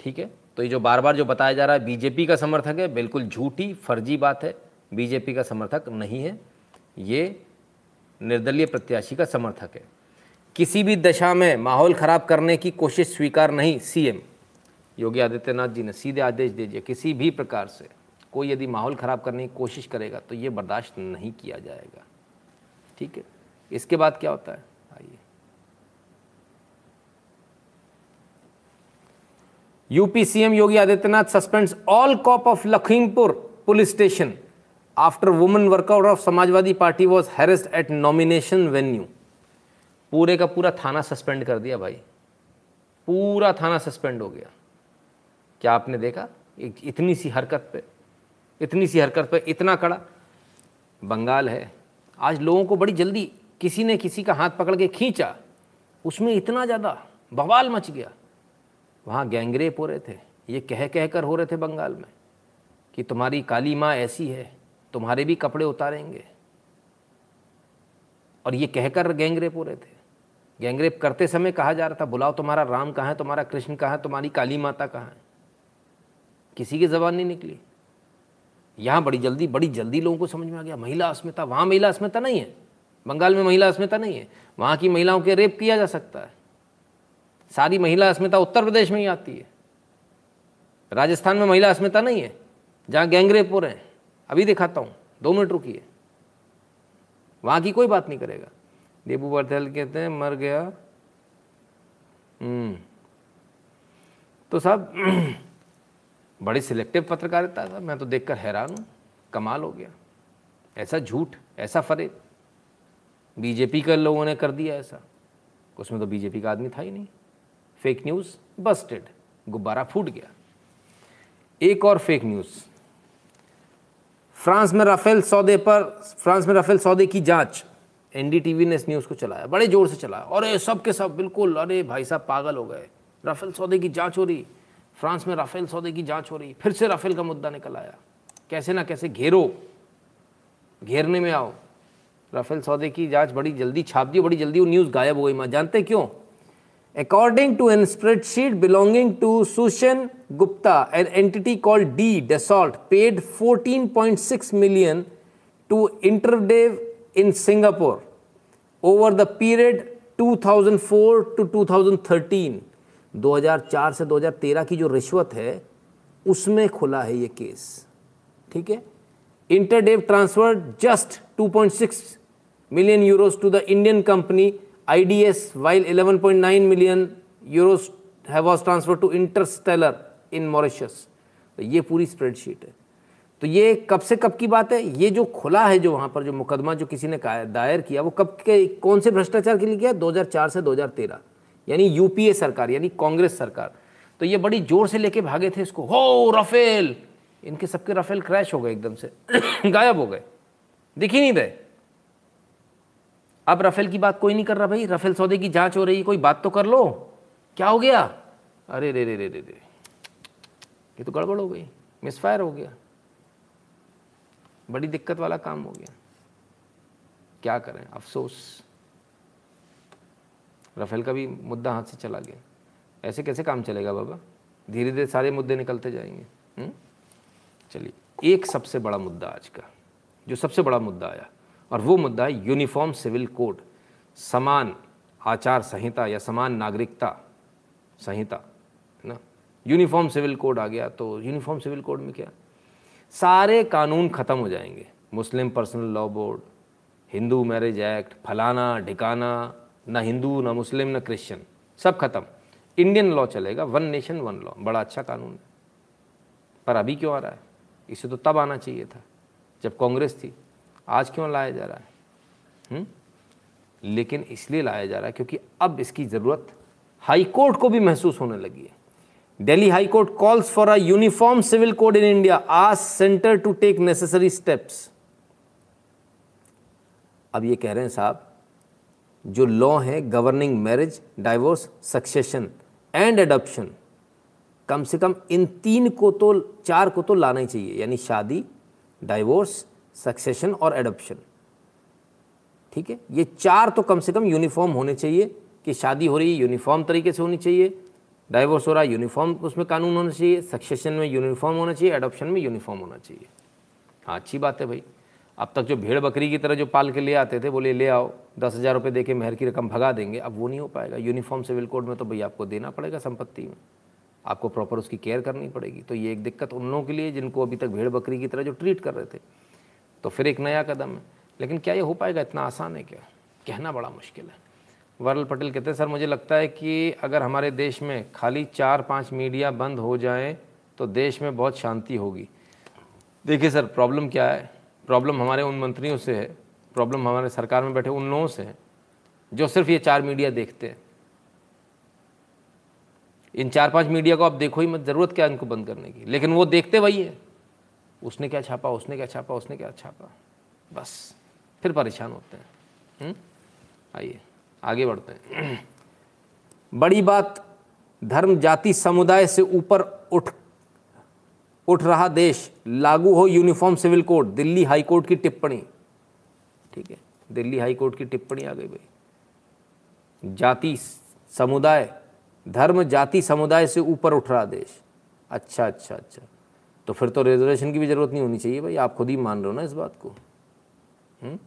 ठीक है? तो ये जो बार बार जो बताया जा रहा है, बीजेपी का समर्थक है, बिल्कुल झूठी, फर्जी बात है। बीजेपी का समर्थक नहीं है। ये निर्दलीय प्रत्याशी का समर्थक है। किसी भी दशा में माहौल खराब करने की कोशिश स्वीकार नहीं, सीएम। योगी आदित्यनाथ जी ने सीधे आदेश दीजिए किसी भी प्रकार से। कोई यदि माहौल खराब करने की कोशिश करेगा तो ये बर्दाश्त नहीं किया जाएगा। ठीक है? इसके बाद क्या होता है? आइए। UP CM Yogi Adityanath suspends all cop of Lakhimpur police station after women workout of Samajwadi Party was harassed at nomination venue. पूरे का पूरा थाना सस्पेंड कर दिया भाई। पूरा थाना सस्पेंड हो गया। क्या आपने देखा? इतनी सी हरकत पे, इतनी सी हरकत पे इतना कड़ा। बंगाल है। आज लोगों को बड़ी जल्दी किसी ने किसी का हाथ पकड़ के खींचा, उसमें इतना ज़्यादा बवाल मच गया। वहाँ गैंगरेप हो रहे थे, ये कह कह कर हो रहे थे बंगाल में कि तुम्हारी काली माँ ऐसी है, तुम्हारे भी कपड़े उतारेंगे। और ये कहकर गैंगरेप हो रहे थे। गैंगरेप करते समय कहा जा रहा था, बुलाओ तुम्हारा राम कहाँ है, तुम्हारा कृष्ण कहाँ है, तुम्हारी काली माता कहाँ है? किसी की जबान नहीं निकली। यहाँ बड़ी जल्दी बड़ी जल्दी लोगों को समझ में आ गया, महिला अस्मिता, वहाँ महिला अस्मिता नहीं है। बंगाल में महिला अस्मिता नहीं है। वहाँ की महिलाओं के रेप किया जा सकता है। सारी महिला अस्मिता उत्तर प्रदेश में ही आती है। राजस्थान में महिला अस्मिता नहीं है, जहाँ गैंग रेप हो रहे हैं। अभी दिखाता हूँ, दो मिनट रुकिए। वहाँ की कोई बात नहीं करेगा। देबू बर्थेल कहते हैं, मर गया। हम्म। तो साहब, बड़ी सिलेक्टिव पत्रकारिता था मैं तो देखकर हैरान हूँ। कमाल हो गया। ऐसा झूठ, ऐसा फरेब। बीजेपी के लोगों ने कर दिया ऐसा। उसमें तो बीजेपी का आदमी था ही नहीं। फेक न्यूज़ बस्टेड गुब्बारा फूट गया। एक और फेक न्यूज़ फ्रांस में राफेल सौदे पर, फ्रांस में राफेल सौदे की जाँच। एनडीटीवी ने इस न्यूज़ को चलाया, बड़े ज़ोर से चलाया। ये सब के सब, बिल्कुल, अरे भाई साहब, पागल हो गए। राफेल सौदे की जाँच हो रही। फ्रांस में राफेल सौदे की जाँच हो रही। फिर से राफेल का मुद्दा निकल आया। कैसे ना कैसे घेरो। घेरने में आओ। राफेल सौदे की जाँच बड़ी जल्दी छाप दी, बड़ी जल्दी वो न्यूज़ गायब हो गई। मैं, जानते क्यों? According to an spreadsheet belonging to Sushen Gupta an entity called the Dassault paid 14.6 million to Interdev in Singapore over the period 2004 to 2013 2004 से 2013 की जो रिश्वत है, उसमें खुला है ये केस। ठीक है? Interdev transfer just 2.6 million euros to the Indian company. IDS while 11.9 million euros have was transferred to Interstellar in Mauritius. तो ये पूरी स्प्रेडशीट है। तो ये कब से कब की बात है? ये जो खुला है, जो वहाँ पर जो मुकदमा जो किसी ने दायर किया, वो कब के, कौन से भ्रष्टाचार के लिए किया? 2004 से 2013 यानी यूपीए सरकार, यानी कांग्रेस सरकार। तो ये बड़ी ज़ोर से लेके भागे थे इसको। हो, रफेल! इनके सबके रफेल क्रैश हो गए एकदम से। गायब हो गए। दिख ही नहीं रहे। अब रफेल की बात कोई नहीं कर रहा भाई, रफेल सौदे की जाँच हो रही है, कोई बात तो कर लो। क्या हो गया? अरे रे रे रे रे रे। ये तो गड़बड़ हो गई मिसफायर हो गया। बड़ी दिक्कत वाला काम हो गया। क्या करें? अफसोस। रफेल का भी मुद्दा हाथ से चला गया। ऐसे कैसे काम चलेगा बाबा? धीरे धीरे सारे मुद्दे निकलते जाएँगे। हम्म? चलिए, एक सबसे बड़ा मुद्दा आज का, जो सबसे बड़ा मुद्दा आया और वो मुद्दा है यूनिफॉर्म सिविल कोड, समान आचार संहिता या समान नागरिकता संहिता, है ना? यूनिफॉर्म सिविल कोड आ गया तो यूनिफॉर्म सिविल कोड में क्या? सारे कानून ख़त्म हो जाएँगे। Muslim personal law board, Hindu marriage act, फलाना, ढिकाना, ना हिंदू, ना मुस्लिम, ना क्रिश्चियन, सब खत्म। इंडियन लॉ चलेगा, वन नेशन, वन लॉ। बड़ा अच्छा कानून है। पर अभी क्यों आ रहा है? इसे तो तब आना चाहिए था, जब कांग्रेस थी। आज क्यों लाया जा रहा है हुँ? हम्म? लेकिन इसलिए लाया जा रहा है क्योंकि अब इसकी ज़रूरत हाई कोर्ट को भी महसूस होने लगी है Delhi High Court calls for a uniform civil code in India आज centre to take necessary steps अब ये कह रहे हैं साहब, जो लॉ है governing marriage divorce succession and adoption कम से कम इन तीन को तो चार को तो लाना ही चाहिए यानी शादी डाइवोर्स सक्सेशन और एडोप्शन ठीक है? ये चार तो कम से कम यूनिफॉर्म होने चाहिए कि शादी हो रही है यूनिफॉर्म तरीके से होनी चाहिए। डाइवोर्स हो रहा है यूनिफॉर्म उसमें कानून होना चाहिए। सक्सेशन में यूनिफॉर्म होना चाहिए एडॉप्शन में यूनिफॉर्म होना चाहिए। हाँ अच्छी बात है भाई। अब तक जो भेड़ बकरी की तरह जो पाल के ले आते थे, बोले, ले आओ, दस हज़ार रुपये दे के मेहर की रकम भगा देंगे। अब वो नहीं हो पाएगा। यूनिफॉर्म सिविल कोड में तो भाई आपको देना पड़ेगा संपत्ति में। आपको प्रॉपर उसकी केयर करनी पड़ेगी। तो ये एक दिक्कत उन लोगों के लिए जिनको अभी तक भेड़ बकरी की तरह जो ट्रीट कर रहे थे। तो फिर एक नया कदम है। लेकिन क्या ये हो पाएगा? इतना आसान है क्या? कहना बड़ा मुश्किल है। वरल पटेल कहते हैं, सर, मुझे लगता है कि अगर हमारे देश में खाली चार पाँच मीडिया बंद हो जाएँ तो देश में बहुत शांति होगी। देखिए सर, प्रॉब्लम क्या है? प्रॉब्लम हमारे उन मंत्रियों से है, प्रॉब्लम हमारे सरकार में बैठे उन लोगों से है, जो सिर्फ़ ये चार मीडिया देखते हैं। इन चार पाँच मीडिया को आप देखो ही मत, ज़रूरत क्या इनको बंद करने की? लेकिन वो देखते वही है। उसने क्या छापा, उसने क्या छापा, उसने क्या छापा। बस, फिर परेशान होते हैं। हम्म? आइए, आगे बढ़ते हैं। बड़ी बात, धर्म, जाति, समुदाय से ऊपर उठ उठ रहा देश, लागू हो uniform civil code, Delhi High Court की टिप्पणी। ठीक है, दिल्ली हाई कोर्ट की टिप्पणी आ गई भाई। जाति, समुदाय, धर्म, जाति, समुदाय से ऊपर उठ रहा देश। अच्छा अच्छा अच्छा। तो फिर तो रिजर्वेशन की भी ज़रूरत नहीं होनी चाहिए भाई, आप खुद ही मान रहे हो ना इस बात को? हम्म?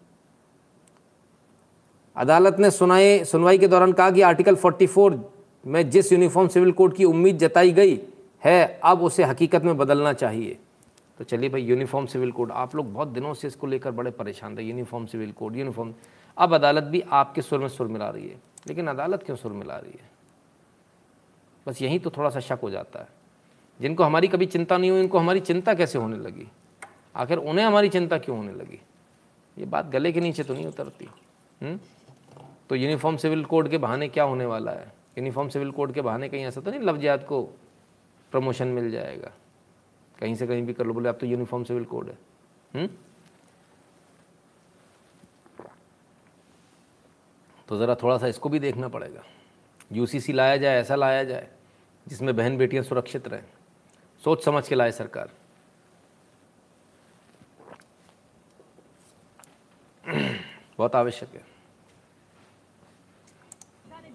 अदालत ने सुनाए सुनवाई के दौरान कहा कि आर्टिकल 44 में जिस यूनिफॉर्म सिविल कोड की उम्मीद जताई गई है, अब उसे हकीकत में बदलना चाहिए। तो चलिए भाई यूनिफॉर्म सिविल कोड आप लोग बहुत दिनों से इसको लेकर बड़े परेशान थे यूनिफॉर्म सिविल कोड यूनिफॉर्म अब अदालत भी आपके सुर में सुर मिला रही है। लेकिन अदालत क्यों सुर मिला रही है? बस यहीं तो थोड़ा सा शक हो जाता है। जिनको हमारी कभी चिंता नहीं हुई, उनको हमारी चिंता कैसे होने लगी आखिर उन्हें हमारी चिंता क्यों होने लगी ये बात गले के नीचे तो नहीं उतरती हुँ? हम्म? तो यूनिफॉर्म सिविल कोड के बहाने क्या होने वाला है यूनिफॉर्म सिविल कोड के बहाने कहीं ऐसा तो नहीं लफ्जियात को प्रमोशन मिल जाएगा कहीं से कहीं भी कर लो, बोले आप तो यूनिफॉर्म सिविल कोड है हुँ? हम्म? तो ज़रा थोड़ा सा इसको भी देखना पड़ेगा यूसीसी लाया जाए, ऐसा लाया जाए, जिसमें बहन बेटियाँ सुरक्षित रहें सोच समझ के लाए सरकार। बहुत आवश्यक है।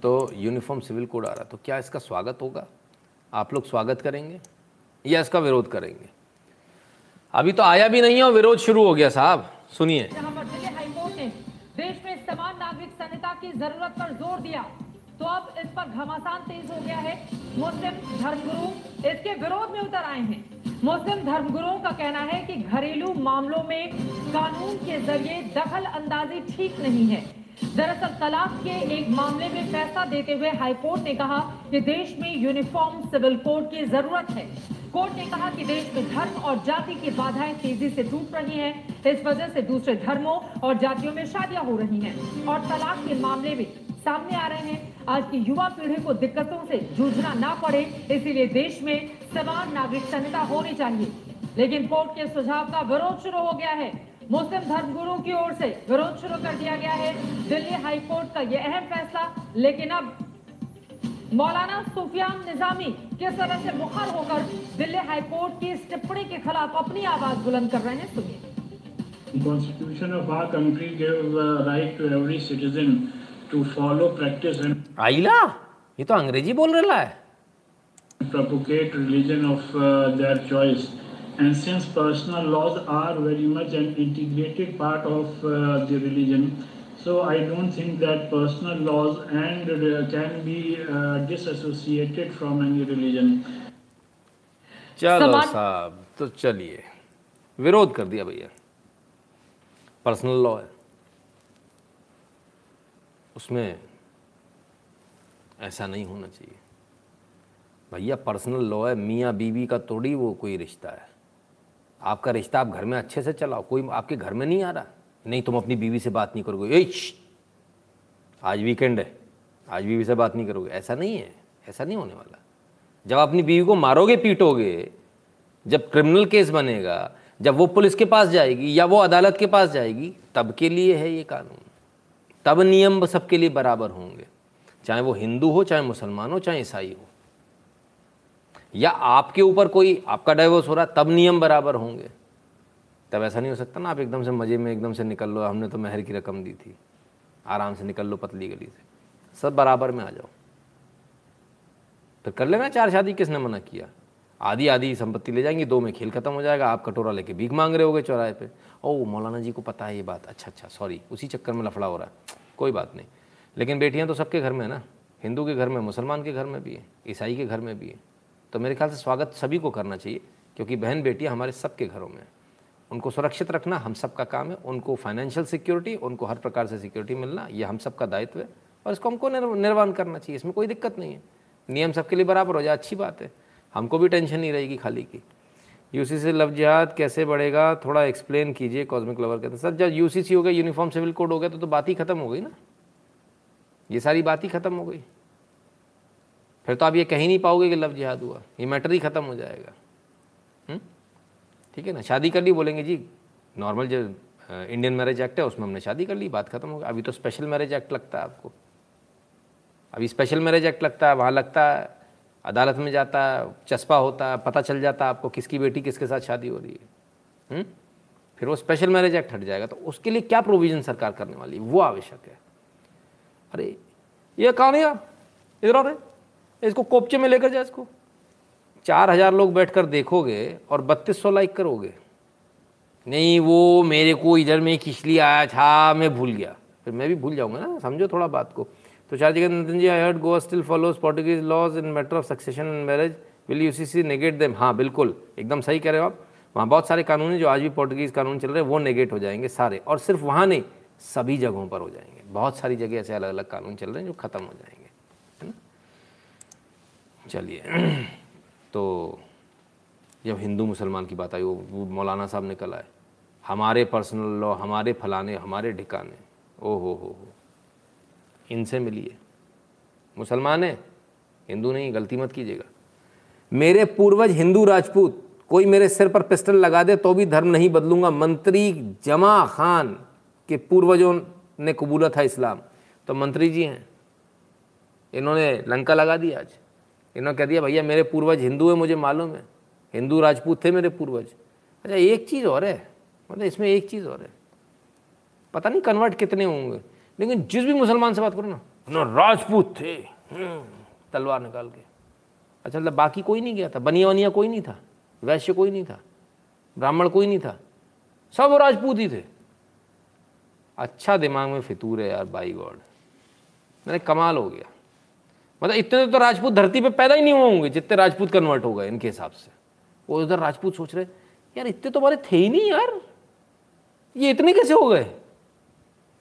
तो यूनिफॉर्म सिविल कोड आ रहा तो क्या इसका स्वागत होगा? आप लोग स्वागत करेंगे या इसका विरोध करेंगे? अभी तो आया भी नहीं है और विरोध शुरू हो गया साहब, सुनिए। देश में समान नागरिक संहिता की ज़रूरत पर ज़ोर दिया। तो अब इस पर घमासान तेज हो गया है। मुस्लिम धर्मगुरु इसके विरोध में उतर आए हैं। मुस्लिम धर्मगुरुओं का कहना है कि घरेलू मामलों में कानून के ज़रिए दखल अंदाजी ठीक नहीं है। दरअसल तलाक के एक मामले में फैसला देते हुए हाईकोर्ट ने कहा कि देश में यूनिफॉर्म सिविल कोड की ज़रूरत है। कोर्ट ने कहा कि देश में धर्म और जाति की बाधाएँ तेज़ी से टूट रही हैं। इस वजह से दूसरे धर्मों और जातियों में शादियाँ हो रही हैं और तलाक के मामले भी सामने आ रहे हैं। आज की युवा पीढ़ी को दिक्कतों से जूझना ना पड़े इसीलिए देश में समान नागरिक संहिता होनी चाहिए। लेकिन कोर्ट के सुझाव का विरोध शुरू हो गया है। मुस्लिम धर्मगुरुओं की ओर से विरोध शुरू कर दिया गया है। दिल्ली हाई कोर्ट का यह अहम फैसला लेकिन अब मौलाना सुफियान निजामी किस तरह से मुखर होकर दिल्ली हाईकोर्ट की इस टिप्पणी के खिलाफ अपनी आवाज़ बुलंद कर रहे हैं। सुनिए। Of our country gave uh, right to every citizen to follow, practice and आइला ये तो अंग्रेजी बोल रहा है propagate religion of uh, their choice. And since personal laws are very much an integrated part of uh, the religion, so I don't think that personal laws and uh, can be uh, disassociated from any religion. चलो समान- साहब तो चलिए विरोध कर दिया भैया personal law है उसमें ऐसा नहीं होना चाहिए। भैया पर्सनल लॉ है, मियाँ बीवी का थोड़ी वो कोई रिश्ता है। आपका रिश्ता आप घर में अच्छे से चलाओ, कोई आपके घर में नहीं आ रहा। नहीं, तुम अपनी बीवी से बात नहीं करोगे। ए आज वीकेंड है, आज बीवी से बात नहीं करोगे। ऐसा नहीं है, ऐसा नहीं होने वाला। जब अपनी बीवी को मारोगे, पीटोगे, जब क्रिमिनल केस बनेगा, जब वो पुलिस के पास जाएगी या वो अदालत के पास जाएगी, तब के लिए है ये कानून। तब नियम सबके लिए बराबर होंगे। चाहे वो हिंदू हो, चाहे मुसलमान हो, चाहे ईसाई हो। या आपके ऊपर कोई, आपका डाइवोर्स हो रहा तब नियम बराबर होंगे। तब ऐसा नहीं हो सकता ना आप एकदम से मज़े में एकदम से निकल लो, हमने तो मेहर की रकम दी थी। आराम से निकल लो पतली गली से। सब बराबर में आ जाओ। फिर कर लेना चार शादी, किसने मना किया? आधी आधी संपत्ति ले जाएँगी, दो में खेल खत्म हो जाएगा, आप कटोरा लेके भीख मांग रहे होगे चौराहे पे। ओ मौलाना जी को पता है ये बात। अच्छा अच्छा सॉरी उसी चक्कर में लफड़ा हो रहा है। कोई बात नहीं। लेकिन बेटियाँ तो सबके घर में है ना। हिंदू के घर में, मुसलमान के घर में भी है, ईसाई के घर में भी है। तो मेरे ख्याल से स्वागत सभी को करना चाहिए, क्योंकि बहन बेटियाँ हमारे सबके घरों में हैं। उनको सुरक्षित रखना हम सब का काम है। उनको फाइनेंशियल सिक्योरिटी उनको हर प्रकार से सिक्योरिटी मिलना, ये हम सबका दायित्व है। और इसको हमको निर्व- निर्वाण करना चाहिए। इसमें कोई दिक्कत नहीं है। नियम सबके लिए बराबर हो जाए, अच्छी बात है। हमको भी टेंशन नहीं रहेगी खाली की। यूसी से लव जिहाद कैसे बढ़ेगा थोड़ा एक्सप्लेन कीजिए कॉस्मिक लवर कहते हैं सर जब यूसीसी हो गया यूनिफॉर्म सिविल कोड हो गया तो, तो बात ही खत्म हो गई ना। ये सारी बात ही खत्म हो गई। फिर तो आप ये कह ही नहीं पाओगे कि लव जिहाद हुआ। ये मैटर ही खत्म हो जाएगा। हम्म? ठीक है ना? शादी कर ली बोलेंगे जी नॉर्मल जो इंडियन मैरिज एक्ट है उसमें हमने शादी कर ली बात खत्म हो गई। अभी तो स्पेशल मैरिज एक्ट लगता है आपको। अभी स्पेशल मैरिज एक्ट लगता है वहाँ लगता है अदालत में जाता है चस्पा होता है पता चल जाता है आपको किसकी बेटी किसके साथ शादी हो रही है। हम्म? फिर वो स्पेशल मैरिज एक्ट हट जाएगा तो उसके लिए क्या प्रोविज़न सरकार करने वाली? है वो आवश्यक है। अरे, ये कौन है यार इधर रहे इसको कोपचे में लेकर जाए इसको। चार हज़ार लोग बैठकर देखोगे और बत्तीस सौ लाइक करोगे। नहीं, वो मेरे को इधर में लिए आया था मैं भूल गया। फिर मैं भी भूल जाऊँगा ना, समझो थोड़ा बात को। तो जगह Nitin ji I heard Goa still follows Portuguese laws in matter of succession and marriage will you see see negate them हाँ बिल्कुल। एकदम सही कह रहे हो आप। वहाँ बहुत सारे कानून हैं जो आज भी पोर्टुगीज कानून चल रहे हैं, वो नेगेट हो जाएँगे सारे। और सिर्फ़ वहाँ नहीं, सभी जगहों पर हो जाएँगे। बहुत सारी जगह ऐसे अलग अलग कानून चल रहे हैं जो ख़त्म हो जाएँगे। है चलिए। तो जब हिंदू मुसलमान की बात आई, वो मौलाना साहब ने कल आए। हमारे पर्सनल लॉ हमारे फलाने, हमारे ढिकाने। ओ हो हो हो। इनसे मिलिए। मुसलमान है, हिंदू नहीं, गलती मत कीजिएगा। मेरे पूर्वज हिंदू राजपूत, कोई मेरे सिर पर पिस्टल लगा दे तो भी धर्म नहीं बदलूँगा। मंत्री जमा खान के पूर्वजों ने कबूला था इस्लाम। तो मंत्री जी हैं। इन्होंने लंका लगा दी आज। इन्होंने कह दिया, भैया, मेरे पूर्वज हिंदू है, मुझे मालूम है। हिंदू राजपूत थे मेरे पूर्वज। अच्छा एक चीज़ और है। मतलब इसमें एक चीज़ और है। पता नहीं कन्वर्ट कितने होंगे। लेकिन जिस भी मुसलमान से बात करो ना ना राजपूत थे। हम्म, तलवार निकाल के। अच्छा मतलब बाकी कोई नहीं गया था। बनिया वनिया कोई नहीं था। वैश्य कोई नहीं था। ब्राह्मण कोई नहीं था। सब राजपूत ही थे। अच्छा दिमाग में फितूर है यार बाई गॉड मैंने कमाल हो गया। मतलब इतने तो राजपूत धरती पे पैदा ही नहीं हुए होंगे जितने राजपूत कन्वर्ट हो गए इनके हिसाब से। वो उधर राजपूत सोच रहे यार इतने तो हमारे थे ही नहीं यार। ये इतने कैसे हो गए?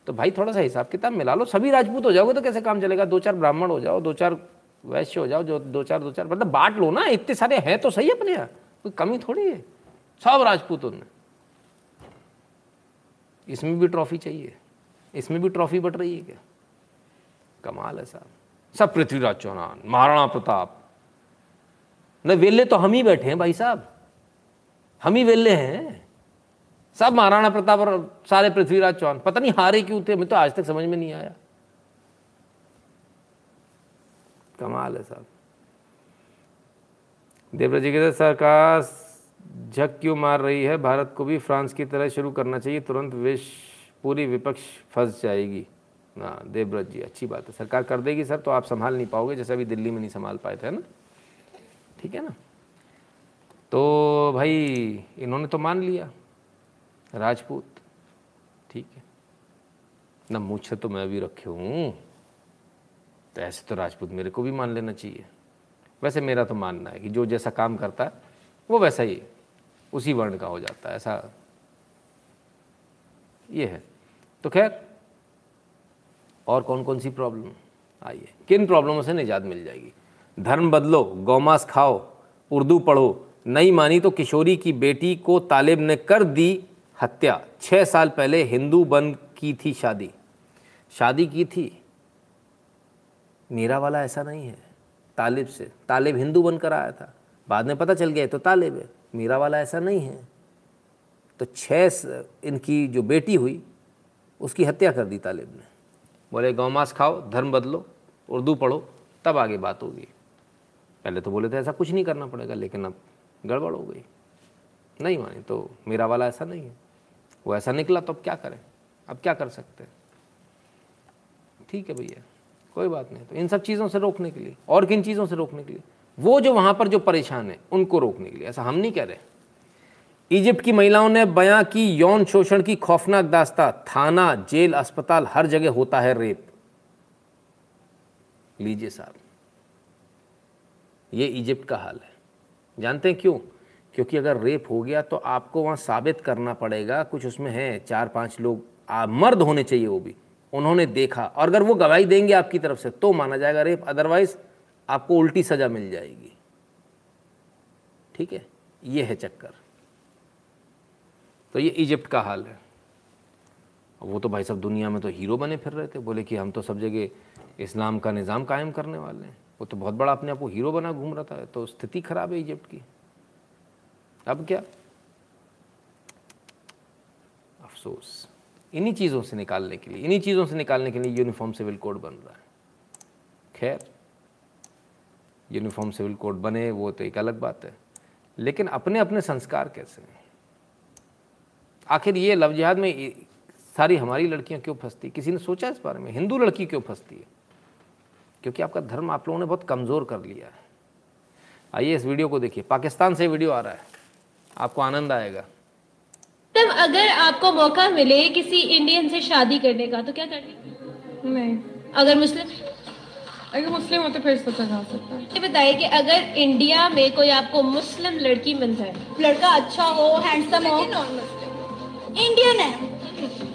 तो भाई थोड़ा सा हिसाब किताब मिला लो। सभी राजपूत हो जाओगे तो कैसे काम चलेगा? दो चार ब्राह्मण हो जाओ, दो चार वैश्य हो जाओ, जो दो चार दो चार मतलब बांट लो ना। इतने सारे हैं तो सही अपने यहाँ। कोई कमी थोड़ी है। सब राजपूतों ने इसमें भी ट्रॉफी चाहिए। इसमें भी ट्रॉफी बट रही है क्या? कमाल है साहब। सब पृथ्वीराज चौहान, महाराणा प्रताप। न वेले तो हम ही बैठे हैं भाई साहब। हम ही वेले हैं। सब महाराणा प्रताप और सारे पृथ्वीराज चौहान। पता नहीं हारे क्यों थे मैं तो आज तक समझ में नहीं आया। कमाल है साहब देवराज जी कहते सरकार झक क्यों मार रही है? भारत को भी फ्रांस की तरह शुरू करना चाहिए, तुरंत विश्व पूरी विपक्ष फंस जाएगी। हाँ देवव्रत जी, अच्छी बात है। सरकार कर देगी सर तो आप संभाल नहीं पाओगे, जैसे अभी दिल्ली में नहीं संभाल पाए थे ना? ठीक है ना? तो भाई, इन्होंने तो मान लिया। राजपूत। ठीक है। ना मुझे तो मैं भी रखे हूँ। तो ऐसे तो राजपूत मेरे को भी मान लेना चाहिए। वैसे मेरा तो मानना है कि जो जैसा काम करता है, वो वैसा ही उसी वर्ण का हो जाता है, ऐसा ये है। तो खैर, और कौन कौन सी प्रॉब्लम आइए, किन प्रॉब्लमों से निजात मिल जाएगी? धर्म बदलो, गौमास खाओ, उर्दू पढ़ो, नहीं मानी तो किशोरी की बेटी को तालिब ने कर दी हत्या। छः साल पहले हिंदू बन की थी शादी। शादी की थी। मीरा वाला ऐसा नहीं है। तालिब से। तालिब हिंदू बनकर आया था। बाद में पता चल गया तो तालिब है। मीरा वाला ऐसा नहीं है। तो छः इनकी जो बेटी हुई, उसकी हत्या कर दी तालिब ने। बोले गौमास खाओ, धर्म बदलो, उर्दू पढ़ो, तब आगे बात होगी। पहले तो बोले थे, ऐसा कुछ नहीं करना पड़ेगा, लेकिन अब गड़बड़ हो गई। नहीं मानी तो मेरा वाला ऐसा नहीं है। वो ऐसा निकला तो अब क्या करें? अब क्या कर सकते हैं? ठीक है भैया, कोई बात नहीं। तो इन सब चीज़ों से रोकने के लिए, और किन चीज़ों से रोकने के लिए? वो जो वहाँ पर जो परेशान है, उनको रोकने के लिए। ऐसा हम नहीं कह रहे। इजिप्ट की महिलाओं ने बयां की यौन शोषण की खौफनाक दास्ता। थाना, जेल, अस्पताल, हर जगह होता है रेप। लीजिए साहब, ये इजिप्ट का हाल है। जानते हैं क्यों? क्योंकि अगर रेप हो गया तो आपको वहाँ साबित करना पड़ेगा कुछ उसमें है चार पाँच लोग आ, मर्द होने चाहिए वो भी उन्होंने देखा। और अगर वो गवाही देंगे आपकी तरफ़ से तो माना जाएगा रेप अदरवाइज़ आपको उल्टी सजा मिल जाएगी। ठीक है? ये है चक्कर। तो ये इजिप्ट का हाल है। वो तो भाई सब दुनिया में तो हीरो बने फिर रहे थे बोले कि हम तो सब जगह इस्लाम का निज़ाम कायम करने वाले हैं। वो तो बहुत बड़ा अपने आप को हीरो बना घूम रहा था तो स्थिति खराब है इजिप्ट की। अब क्या? अफसोस। इन्हीं चीज़ों से निकालने के लिए, इन्हीं चीज़ों से निकालने के लिए यूनिफॉर्म सिविल कोड बन रहा है। खैर यूनिफॉर्म सिविल कोड बने, वो तो एक अलग बात है। लेकिन अपने अपने संस्कार कैसे हैं? आखिर ये लव जिहाद में सारी हमारी लड़कियाँ क्यों फंसती? किसी ने सोचा इस बारे में? हिंदू लड़की क्यों फंसती है? क्योंकि आपका धर्म आप लोगों ने बहुत कमज़ोर कर लिया है। आइए इस वीडियो को देखिए। पाकिस्तान से वीडियो आ रहा है। आपको आनंद आएगा। तब अगर आपको मौका मिले किसी इंडियन से शादी करने का तो क्या करनी नहीं। अगर मुस्लिम? अगर मुस्लिम हो तो फिर सोचा जा सकता है। बताइए कि अगर इंडिया में कोई आपको मुस्लिम लड़की मिल जाए लड़का अच्छा हो हैंडसम हो। नॉन मुस्लिम इंडियन है।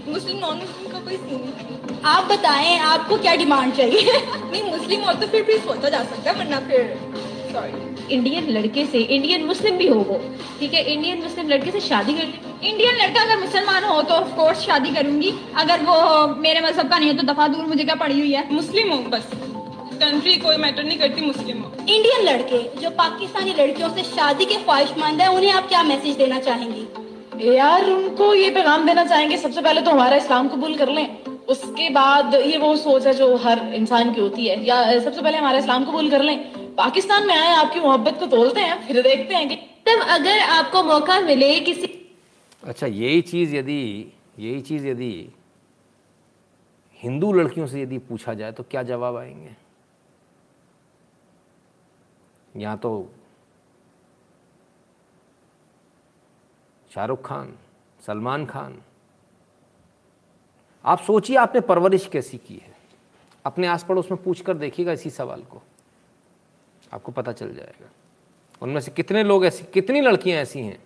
मुस्लिम नॉन मुस्लिम का कोई सीन नहीं। आप बताएँ आपको क्या डिमांड चाहिए? नहीं मुस्लिम हो तो फिर भी सोचा जा सकता है वरना फिर सॉरी इंडियन लड़के से इंडियन मुस्लिम भी हो वो। ठीक है इंडियन मुस्लिम लड़के से शादी कर इंडियन लड़का अगर मुसलमान हो तो ऑफ़ कोर्स शादी करूँगी। अगर वो मेरे मज़हब का नहीं है तो दफ़ा दूर मुझे क्या पड़ी हुई है? मुस्लिम हो बस। कंट्री कोई मैटर नहीं करती मुस्लिम हो। इंडियन लड़के जो पाकिस्तानी लड़कियों से शादी के ख्वाहिशमंद है उन्हें आप क्या मैसेज देना चाहेंगी? यार उनको ये पैगाम देना चाहेंगे सबसे पहले तो हमारा इस्लाम कबूल कर लें। उसके बाद ये वो सोच है जो हर इंसान की होती है। या सबसे पहले हमारा इस्लाम कबूल कर लें। पाकिस्तान में आए, आपकी मोहब्बत को तोलते हैं, फिर देखते हैं कि तब अगर आपको मौका मिले किसी अच्छा यही चीज़ यदि, यही चीज़ यदि हिंदू लड़कियों से यदि पूछा जाए तो क्या जवाब आएँगे? यहाँ तो शाहरुख खान, सलमान खान। आप सोचिए, आपने परवरिश कैसी की है? अपने आस पड़ोस में पूछ कर देखिएगा इसी सवाल को। आपको पता चल जाएगा। उनमें से कितने लोग ऐसी, कितनी लड़कियाँ ऐसी हैं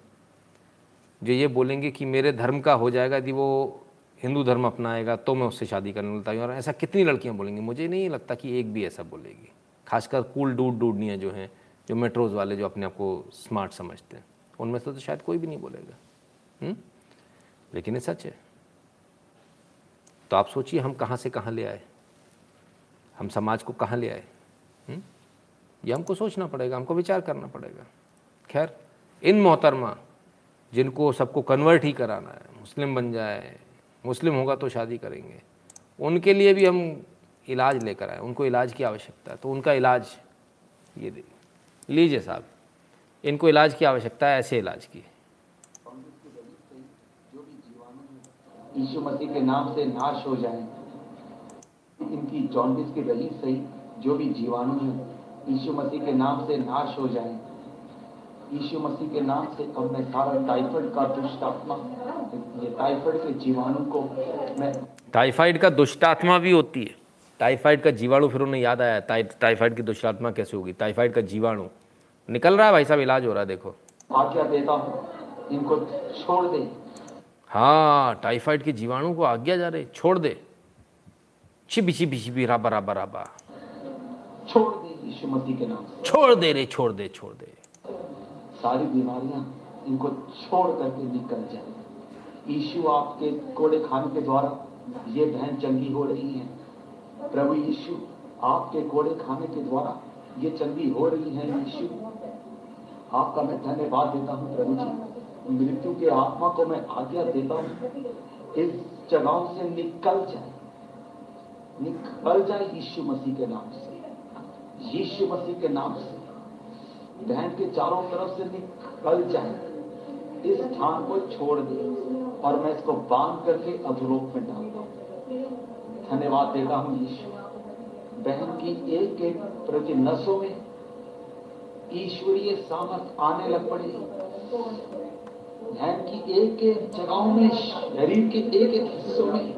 जो ये बोलेंगे कि मेरे धर्म का हो जाएगा, यदि वो हिंदू धर्म अपनाएगा तो मैं उससे शादी करने लगता हूँ। और ऐसा कितनी लड़कियाँ बोलेंगी? मुझे नहीं लगता कि एक भी ऐसा बोलेगी। खासकर कूल डूड डूडनियाँ जो हैं, जो मेट्रोज वाले जो अपने आप को स्मार्ट समझते हैं। उनमें से तो शायद कोई भी नहीं बोलेगा। हुँ? लेकिन ये सच है। तो आप सोचिए, हम कहाँ से कहाँ ले आए? हम समाज को कहाँ ले आए? ये हमको सोचना पड़ेगा, हमको विचार करना पड़ेगा। खैर, इन मोहतरमा, जिनको सबको कन्वर्ट ही कराना है, मुस्लिम बन जाए, मुस्लिम होगा तो शादी करेंगे, उनके लिए भी हम इलाज लेकर आए, उनको इलाज की आवश्यकता है तो उनका इलाज ये लीजिए साहब, इनको इलाज की आवश्यकता है, ऐसे इलाज की। यीशु मसीह के नाम से नाश हो जाए। इनकी जॉन्डिस की रही सही, जो भी जीवाणु है यीशु मसीह के नाम से नाश हो जाए। यीशु मसीह के नाम से अब मैं सारा टाइफाइड का दुष्ट आत्मा ये टाइफाइड के जीवाणु को मैं टाइफाइड का दुष्टात्मा भी होती है। टाइफाइड का जीवाणु फिर उन्हें याद आया टाइ, टाइफाइड की दुष्टात्मा कैसे होगी? टाइफाइड का जीवाणु। निकल रहा है भाई साहब इलाज हो रहा है देखो। आज्ञा देता हूँ इनको छोड़ दे। हाँ टाइफाइड के जीवाणु को आज्ञा जा रहे छोड़ दे। छिपी छिपी छिपी राबा राबा राबा। छोड़ दे। यीशु मसीह के नाम से। छोड़ दे रे छोड़ दे छोड़ दे। सारी बीमारियाँ इनको छोड़ करके निकल जाए। यीशु आपके कोड़े खाने के द्वारा ये बहन चंगी हो रही है। प्रभु यीशु आपके कोड़े खाने के द्वारा ये चंगी हो रही है यीशु। आपका मैं धन्यवाद देता हूँ प्रभु जी। मृत्यु के आत्मा को मैं आज्ञा देता हूँ। इस जगहों से निकल जाए। निकल जाए यीशु मसीह के नाम से। यीशु मसीह के नाम से। बहन के चारों तरफ़ से निकल जाए। इस स्थान को छोड़ दे और मैं इसको बाँध करके अधोलोक में डालता हूँ धन्यवाद देता हूँ यीशु। बहन की एक एक प्रति नसों में ईश्वरीय सामर्थ आने लग पड़े। बहन की एक एक जगहों में, शरीर के एक एक हिस्सों में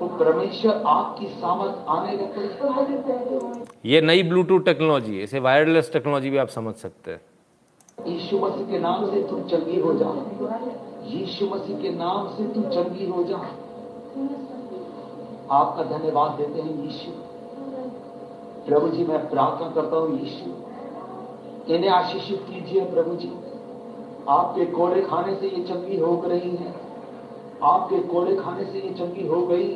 वो परमेश्वर आपकी सामर्थ आने लग पड़े। ये नई ब्लूटूथ टेक्नोलॉजी है, इसे वायरलेस टेक्नोलॉजी भी आप समझ सकते हैं। यीशु मसीह के नाम से तुम चंगी हो जा यीशु मसीह के नाम से तुम चंगी हो जा आपका धन्यवाद देते हैं यीशु। प्रभु जी, मैं प्रार्थना करता हूँ यीशु। इन्हें आशीषित कीजिए प्रभु जी। आपके कोड़े खाने से ये चंगी हो रही है। आपके कोड़े खाने से ये चंगी हो गई।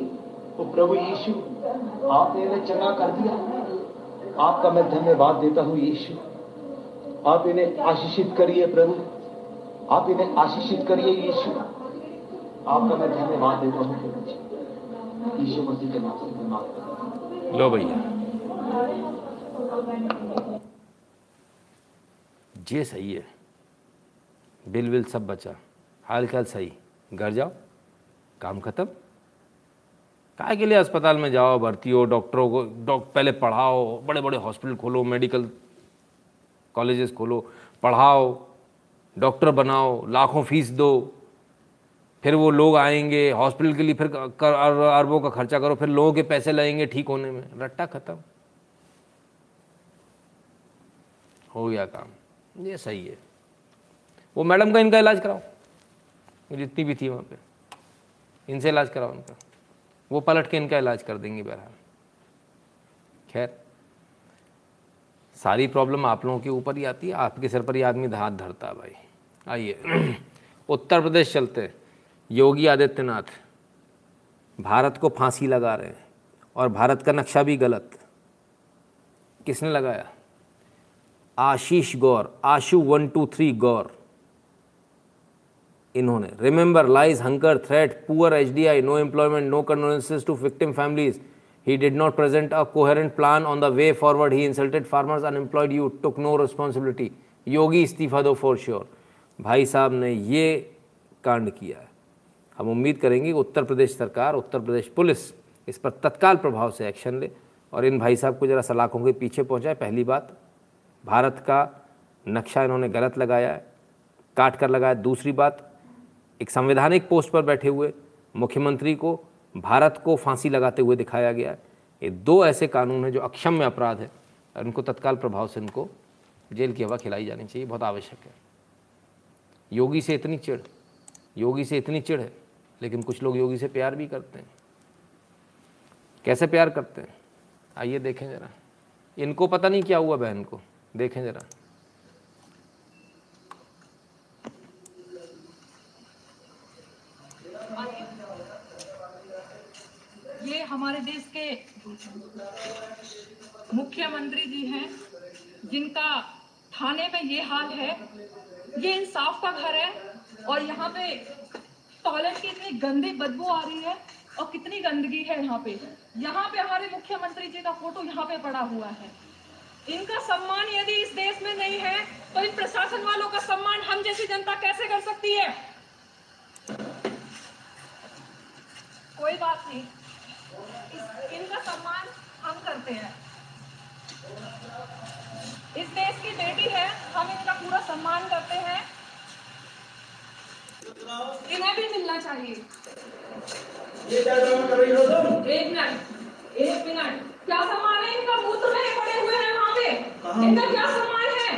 तो प्रभु यीशु, आपने इन्हें चंगा कर दिया। आपका मैं धन्यवाद देता हूँ यीशु। आप इन्हें आशीषित करिए प्रभु। आप इन्हें आशीषित करिए यीशु। आपका मैं धन्यवाद देता हूँ यीशु मसीह के नाम से धन्यवाद लो भैया। जे सही है। बिल विल सब बचा। हाल ख्याल सही। घर जाओ। काम खत्म। काय के लिए अस्पताल में जाओ, भर्ती हो, डॉक्टरों को, डॉक, पहले पढ़ाओ बड़े बड़े हॉस्पिटल खोलो, मेडिकल कॉलेजेस खोलो, पढ़ाओ, डॉक्टर बनाओ, लाखों फ़ीस दो, फिर वो लोग आएँगे, हॉस्पिटल के लिए फिर अरबों का खर्चा करो, फिर लोगों के पैसे लगेंगे ठीक होने में, रट्टा खत्म। हो गया काम, ये सही है। वो मैडम का इनका इलाज कराओ जितनी भी थी वहाँ पे, इनसे इलाज कराओ उनका। वो पलट के इनका इलाज कर देंगे बहरहाल। खैर, सारी प्रॉब्लम आप लोगों के ऊपर ही आती है, आपके सिर पर ही आदमी हाथ धरता है भाई। आइए, उत्तर प्रदेश चलते। योगी आदित्यनाथ, भारत को फांसी लगा रहे हैं और भारत का नक्शा भी गलत। किसने लगाया? Ashish Gaur, Ashu one two three Gaur. इन्होंने। Remember lies hunger threat poor H D I no employment no condolences to victim families he did not present a coherent plan on the way forward he insulted farmers unemployed you took no responsibility Yogi इस्तीफा दो for sure भाई साहब ने ये कांड किया है। हम उम्मीद करेंगे कि उत्तर प्रदेश सरकार, उत्तर प्रदेश पुलिस इस पर तत्काल प्रभाव से एक्शन ले और इन भाई साहब को ज़रा सलाखों के पीछे पहुँचाए। पहली बात, भारत का नक्शा इन्होंने गलत लगाया है, काट कर लगाया दूसरी बात एक संवैधानिक पोस्ट पर बैठे हुए मुख्यमंत्री को, भारत को फांसी लगाते हुए दिखाया गया है। ये दो ऐसे कानून हैं जो अक्षम्य अपराध है और इनको तत्काल प्रभाव से इनको जेल की हवा खिलाई जानी चाहिए, बहुत आवश्यक है। योगी से इतनी चिड़ योगी से इतनी चिड़ है, लेकिन कुछ लोग योगी से प्यार भी करते हैं। कैसे प्यार करते हैं? आइए देखें ज़रा। इनको पता नहीं क्या हुआ बहन को, देखें ज़रा। हमारे देश के मुख्यमंत्री जी हैं, जिनका थाने में ये हाल है। ये इंसाफ का घर है और यहाँ पे टॉयलेट की इतनी गंदी बदबू आ रही है और कितनी गंदगी है यहाँ पे। यहाँ पे हमारे मुख्यमंत्री जी का फ़ोटो यहाँ पे पड़ा हुआ है। इनका सम्मान यदि इस देश में नहीं है तो इन प्रशासन वालों का सम्मान हम जैसी जनता कैसे कर सकती है? कोई बात नहीं। इनका सम्मान हम करते हैं। इस देश की बेटी है हम इनका पूरा सम्मान करते हैं। इन्हें भी मिलना चाहिए। एक मिनट एक मिनट। क्या सम्मान है इनका में? पड़े हुए हैं वहाँ पे। इनका क्या सम्मान है?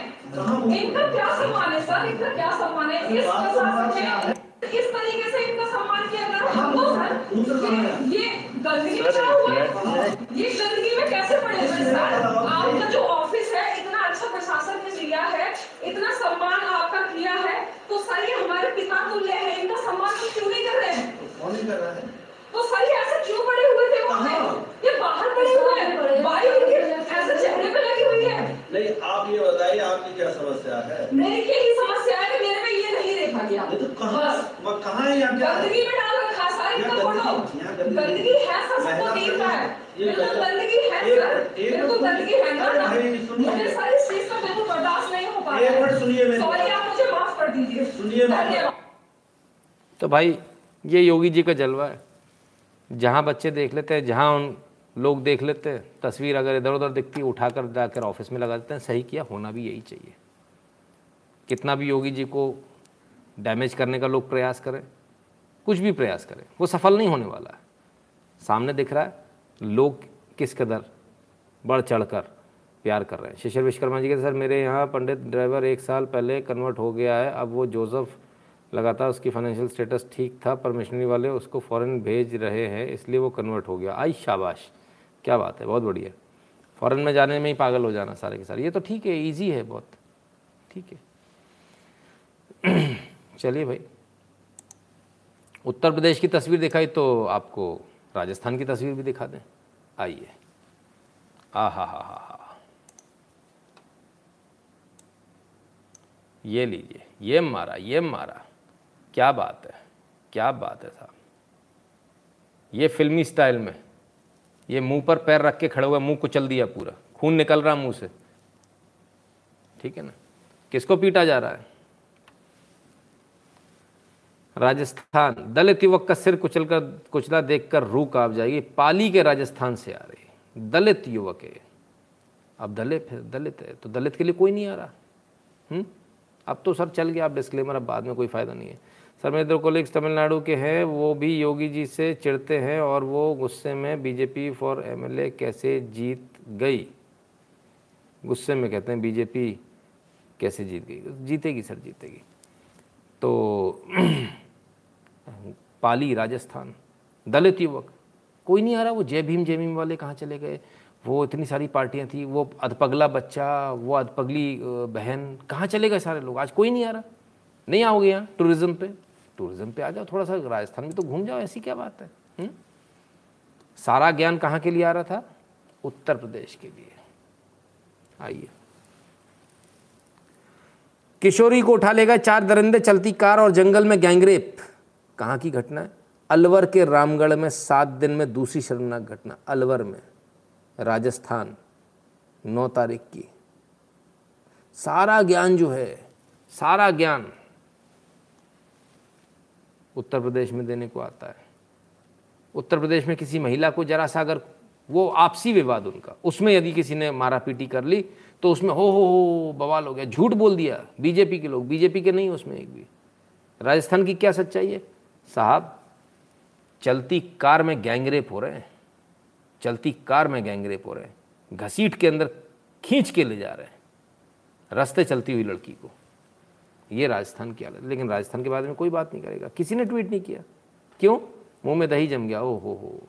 इनका क्या सम्मान है सर? इनका क्या सम्मान है? इस इस तरीके से इनका सम्मान किया जा रहा है हमको सर ये गंदगी में क्या हुआ ये गंदगी में कैसे पड़े सर आपका जो ऑफ़िस है इतना अच्छा प्रशासन ने दिया है इतना सम्मान आपका किया है तो सर ये हमारे पिता तुल्य है इनका सम्मान हम क्यों नहीं कर रहे हैं? तो सर ये ऐसे क्यों पड़े हुए थे वहाँ ये बाहर पड़े हुए हैं। वायु इनके ऐसे चेहरे पे लगी हुई है। नहीं आप ये बताइए आपकी क्या समस्या है? मेरी यही समस्या है मेरे देखा गया तो कहाँ बस। वह है यहाँ गंदगी में डाल रखा सर यहाँ फ़ोटो गंदगी- है सर सबको दिख रहा है बिल्कुल गंदगी- गंदगी है सर। बिल्कुल गंदगी है ना। भाई, मुझे सर चीज़ का बिल्कुल बर्दाश्त नहीं हो पा एक मिनट सुनिए मेरी सॉरी आप मुझे माफ़ कर दीजिए। सुनिए तो भाई ये योगी जी का जलवा है। जहाँ बच्चे देख लेते हैं जहाँ उन लोग देख लेते हैं तस्वीर अगर इधर उधर दिखती है उठाकर जाकर ऑफ़िस में लगा देते हैं सही किया होना भी यही चाहिए। कितना भी योगी जी को डैमेज करने का लोग प्रयास करें, कुछ भी प्रयास करें, वो सफल नहीं होने वाला है। सामने दिख रहा है, लोग किस कदर बढ़ चढ़ कर प्यार कर रहे हैं। शिशिर विश्वकर्मा जी के, सर, मेरे यहाँ पंडित ड्राइवर एक साल पहले कन्वर्ट हो गया है, अब वो जोसेफ लगातार उसकी फाइनेंशियल स्टेटस ठीक था पर मिशनरी वाले उसको फॉरेन भेज रहे हैं, इसलिए वो कन्वर्ट हो गया। आई शाबाश, क्या बात है, बहुत बढ़िया। फॉरेन में जाने में ही पागल हो जाना सारे के सारे। ये तो ठीक है ईजी है बहुत, ठीक है। चलिए भाई। उत्तर प्रदेश की तस्वीर दिखाई तो आपको राजस्थान की तस्वीर भी दिखा दें। आइए। आ हा हा हा हा ये लीजिए, ये मारा ये मारा। क्या बात है, क्या बात है साहब। ये फिल्मी स्टाइल में, ये मुँह पर पैर रख के खड़े हुए, मुँह कुचल दिया पूरा। खून निकल रहा मुँह से। ठीक है ना? किसको पीटा जा रहा है? राजस्थान, दलित युवक का सिर कुचल कर कुचला देखकर रूह काँप जाएगी। पाली के राजस्थान से आ रही दलित युवक है। अब दलित है दलित है तो दलित के लिए कोई नहीं आ रहा। हुँ? अब तो सर चल गया आप डिस्क्लेमर अब बाद में कोई फ़ायदा नहीं है। सर, मेरे दो कोलिग्स तमिलनाडु के हैं, वो भी योगी जी से चिढ़ते हैं और वो गुस्से में बीजेपी फॉर एमएलए कैसे जीत गई? गुस्से में कहते हैं बीजेपी कैसे जीत गई? जीतेगी सर, जीतेगी। तो पाली, राजस्थान। दलित युवक। कोई नहीं आ रहा, वो जय भीम जय भीम वाले कहाँ चले गए? वो इतनी सारी पार्टियाँ थी, वो अधपगला बच्चा, वो अधपगली बहन, कहाँ चले गए सारे लोग? आज कोई नहीं आ रहा। नहीं आओगे यहाँ टूरिज़्म पे? टूरिज़्म पे आ जाओ, थोड़ा सा राजस्थान में तो घूम जाओ, ऐसी क्या बात है, हुँ? सारा ज्ञान कहाँ के लिए आ रहा था? उत्तर प्रदेश के लिए। आइए। किशोरी को उठा लेगा चार दरिंदे, चलती कार और जंगल में गैंगरेप। कहाँ की घटना है? अलवर के रामगढ़ में सात दिन में दूसरी शर्मनाक घटना, अलवर में। राजस्थान, नौ तारीख की। सारा ज्ञान जो है, सारा ज्ञान उत्तर प्रदेश में देने को आता है। उत्तर प्रदेश में किसी महिला को जरा सा अगर वो आपसी विवाद उनका, उसमें यदि किसी ने मारा पीटी कर ली तो उसमें हो हो हो, बवाल हो गया, झूठ बोल दिया। बीजेपी के लोग, बीजेपी के नहीं, उसमें एक भी। राजस्थान की क्या सच्चाई है? साहब, चलती कार में गैंगरेप हो रहे हैं। चलती कार में गैंगरेप हो रहे हैं। घसीट के अंदर खींच के ले जा रहे हैं। रास्ते चलती हुई लड़की को। ये राजस्थान की हालत। लेकिन राजस्थान के बारे में कोई बात नहीं करेगा। किसी ने ट्वीट नहीं किया। क्यों? मुँह में दही जम गया। ओ हो। हो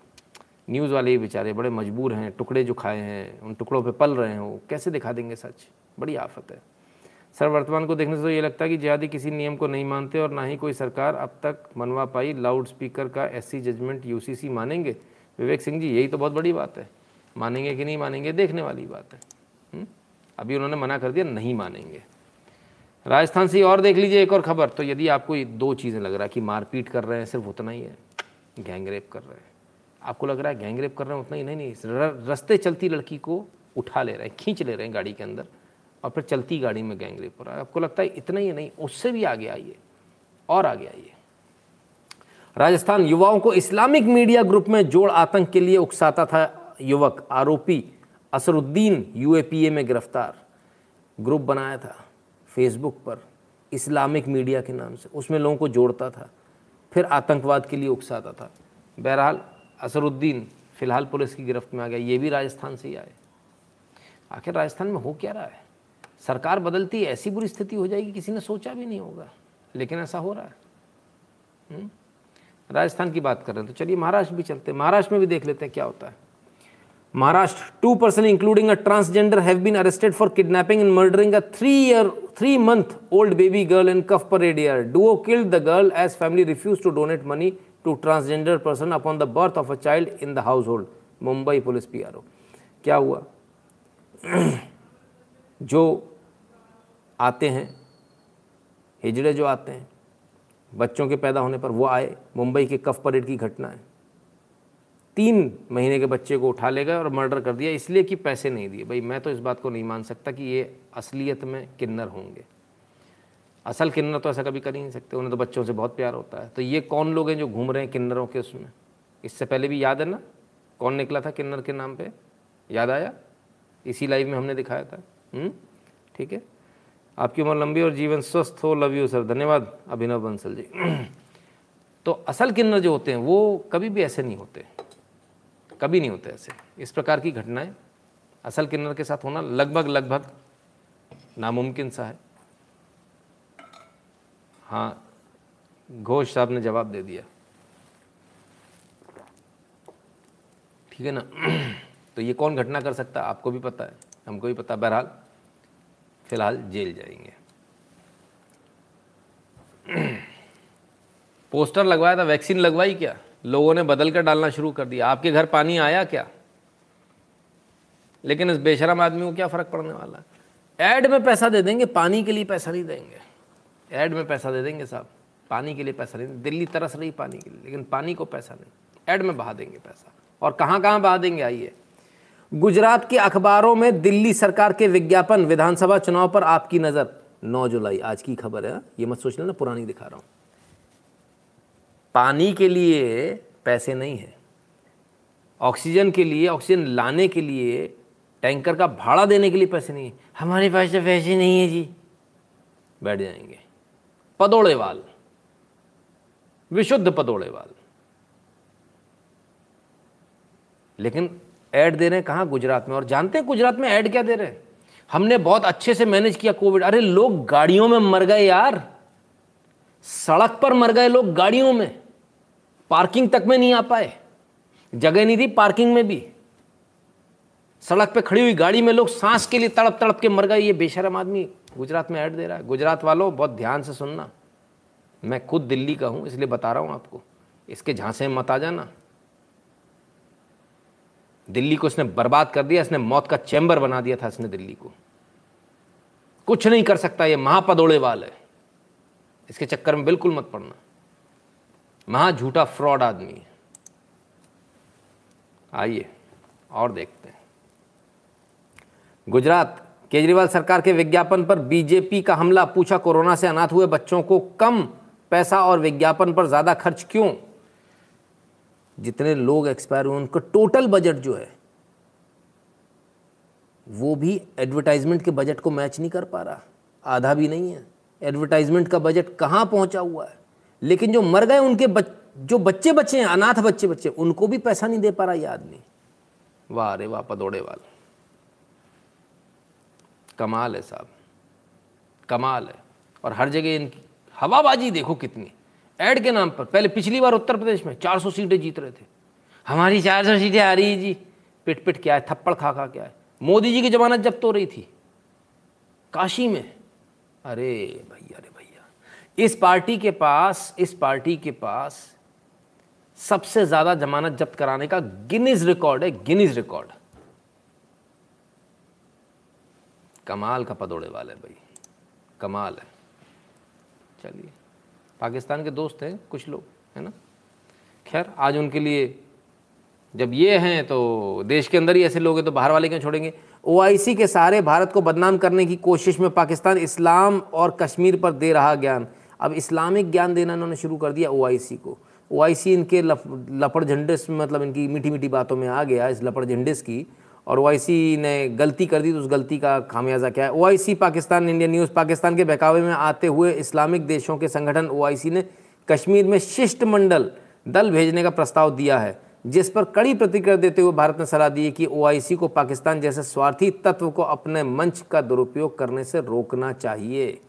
न्यूज़ वाले ही बेचारे बड़े मजबूर हैं, टुकड़े जो खाए हैं, उन टुकड़ों पे पल रहे हो कैसे दिखा देंगे सच? बड़ी आफत है। सर, वर्तमान को देखने से तो ये लगता है कि जिहादी किसी नियम को नहीं मानते और ना ही कोई सरकार अब तक मनवा पाई लाउड स्पीकर का एससी जजमेंट यूसीसी मानेंगे। विवेक सिंह जी, यही तो बहुत बड़ी बात है। मानेंगे कि नहीं मानेंगे, देखने वाली बात है। हुँ? अभी उन्होंने मना कर दिया, नहीं मानेंगे। राजस्थान से और देख लीजिए एक और खबर तो यदि आपको दो चीज़ें लग रहा है कि मारपीट कर रहे हैं, सिर्फ़ उतना ही है। गैंगरेप कर रहे हैं। आपको लग रहा है गैंगरेप कर रहे हैं उतना ही? नहीं नहीं, रस्ते चलती लड़की को उठा ले रहे हैं, खींच ले रहे हैं गाड़ी के अंदर। और फिर चलती गाड़ी में गैंगरेप हो रहा है। आपको लगता है इतना ही नहीं, उससे भी आगे आइए, और आगे आइए। राजस्थान युवाओं को इस्लामिक मीडिया ग्रुप में जोड़ आतंक के लिए उकसाता था युवक आरोपी असरुद्दीन, यूएपीए में गिरफ़्तार। ग्रुप बनाया था फेसबुक पर, इस्लामिक मीडिया के नाम से। उसमें लोगों को जोड़ता था, फिर आतंकवाद के लिए उकसाता था। बहरहाल, असरुद्दीन फ़िलहाल पुलिस की गिरफ्त में आ गया, ये भी राजस्थान से ही आए। आखिर राजस्थान में हो क्या रहा है? सरकार बदलती है, ऐसी बुरी स्थिति हो जाएगी, किसी ने सोचा भी नहीं होगा। लेकिन ऐसा हो रहा है। हुँ? राजस्थान की बात कर रहे हैं तो चलिए महाराष्ट्र भी चलते हैं। महाराष्ट्र में भी देख लेते हैं क्या होता है। Maharashtra, two person including a transgender have been arrested for kidnapping and murdering a three year, three month old baby girl in Cuffe Parade year duo killed the girl as family refuse to donate money to transgender person upon the birth of a child in the household Mumbai police PRO. क्या हुआ? जो आते हैं, हिजड़े जो आते हैं, बच्चों के पैदा होने पर वो आए, मुंबई के कफ परेड की घटना है। तीन महीने के बच्चे को उठा ले गए और मर्डर कर दिया, इसलिए कि पैसे नहीं दिए। भाई, मैं तो इस बात को नहीं मान सकता कि ये असलियत में किन्नर होंगे। असल किन्नर तो ऐसा कभी कर ही नहीं सकते, उन्हें तो बच्चों से बहुत प्यार होता है। तो ये कौन लोग हैं जो घूम रहे हैं किन्नरों के उसमें? इससे पहले भी याद है ना? कौन निकला था किन्नर के नाम पे? याद आया? इसी लाइव में हमने दिखाया था? ठीक है? आपकी उम्र लंबी और जीवन स्वस्थ हो, लव यू, सर। धन्यवाद, अभिनव बंसल जी। तो असल किन्नर जो होते हैं, वो कभी भी ऐसे नहीं होते। कभी नहीं होते ऐसे। इस प्रकार की घटनाएँ असल किन्नर के साथ होना लगभग लगभग नामुमकिन सा है। हाँ घोष साहब ने जवाब दे दिया। ठीक है ना? तो ये कौन घटना कर सकता आपको भी पता है। हमको भी पता, बहरहाल, फ़िलहाल जेल जाएँगे। पोस्टर लगवाया था, वैक्सीन लगवाई क्या? लोगों ने बदल कर डालना शुरू कर दिया। आपके घर पानी आया क्या? लेकिन इस बेशरम आदमी को क्या फ़र्क पड़ने वाला? ऐड में पैसा दे देंगे, पानी के लिए पैसा नहीं देंगे। ऐड में पैसा दे देंगे साहब, पानी के लिए पैसा नहीं। दिल्ली तरस रही पानी के लिए, लेकिन पानी को पैसा नहीं। ऐड में बहा देंगे पैसा। और कहाँ कहाँ बहा देंगे, आइए। गुजरात के अखबारों में दिल्ली सरकार के विज्ञापन, विधानसभा चुनाव पर आपकी नज़र। 9 जुलाई, आज की खबर है। ये मत सोच लेना पुरानी दिखा रहा हूँ। पानी के लिए पैसे नहीं है। ऑक्सीजन के लिए, ऑक्सीजन लाने के लिए, टैंकर का भाड़ा देने के लिए पैसे नहीं है। हमारे पास तो पैसे नहीं है जी। बैठ जाएँगे। पदोड़ेवाल। विशुद्ध पदोड़ेवाल। लेकिन ऐड दे रहे हैं, कहाँ गुजरात में? और जानते हैं गुजरात में ऐड क्या दे रहे हैं? हमने बहुत अच्छे से मैनेज किया कोविड अरे लोग गाड़ियों में मर गए यार। सड़क पर मर गए लोग गाड़ियों में। पार्किंग तक में नहीं आ पाए। जगह नहीं थी पार्किंग में भी। सड़क पे खड़ी हुई गाड़ी में लोग सांस के लिए तड़प तड़प के मर गए। ये बेशरम आदमी गुजरात में ऐड दे रहा है। गुजरात वालों, बहुत ध्यान से सुनना। मैं खुद दिल्ली का हूँ, इसलिए बता रहा हूँ आपको। इसके झांसे मत आ जाना। दिल्ली को इसने बर्बाद कर दिया, इसने मौत का चैम्बर बना दिया था इसने दिल्ली को। कुछ नहीं कर सकता ये महापदोड़े वाल है। इसके चक्कर में बिल्कुल मत पड़ना। महा झूठा फ्रॉड आदमी है। आइए, और देखते हैं। गुजरात, केजरीवाल सरकार के विज्ञापन पर बीजेपी का हमला, पूछा कोरोना से अनाथ हुए बच्चों को कम पैसा और विज्ञापन पर ज़्यादा खर्च क्यों? जितने लोग एक्सपायर हुए उनका टोटल बजट जो है वो भी एडवर्टाइजमेंट के बजट को मैच नहीं कर पा रहा। आधा भी नहीं है। एडवर्टाइजमेंट का बजट कहाँ पहुँचा हुआ है? लेकिन जो मर गए उनके बच, जो बच्चे बच्चे हैं अनाथ बच्चे बच्चे उनको भी पैसा नहीं दे पा रहा ये आदमी। वाह अरे वाह पदौड़े वाला। कमाल है साहब। कमाल है। और हर जगह इनकी हवाबाजी देखो कितनी। ऐड के नाम पर, पहले पिछली बार उत्तर प्रदेश में 400 सीटें जीत रहे थे। हमारी 400 सीटें आ रही है जी। पिट पिट क्या है, थप्पड़ खा खा क्या है। मोदी जी की जमानत जब्त हो रही थी। काशी में। अरे भैया अरे भैया। इस पार्टी के पास, इस पार्टी के पास सबसे ज़्यादा जमानत जब्त कराने का गिनीज रिकॉर्ड है, गिनीज रिकॉर्ड। कमाल का पदोड़े वाले भाई। कमाल है। चलिए। पाकिस्तान के दोस्त हैं कुछ लोग है ना? खैर आज उनके लिए जब ये हैं तो देश के अंदर ही ऐसे लोग हैं तो बाहर वाले क्यों छोड़ेंगे? ओआईसी के सहारे भारत को बदनाम करने की कोशिश में पाकिस्तान इस्लाम और कश्मीर पर दे रहा ज्ञान। अब इस्लामिक ज्ञान देना इन्होंने शुरू कर दिया ओआईसी को। ओआईसी इनके लप, लपड़ झंडिस मतलब इनकी मीठी मीठी बातों में आ गया इस लपड़ झंडिस की और ओआईसी ने गलती कर दी तो उस गलती का खामियाजा क्या है? OIC Pakistan India news Pakistan के बहकावे में आते हुए इस्लामिक देशों के संगठन ओआईसी ने कश्मीर में शिष्टमंडल दल भेजने का प्रस्ताव दिया है, जिस पर कड़ी प्रतिक्रिया देते हुए भारत ने सलाह दी है कि ओआईसी को पाकिस्तान जैसे स्वार्थी तत्व को अपने मंच का दुरुपयोग करने से रोकना चाहिए।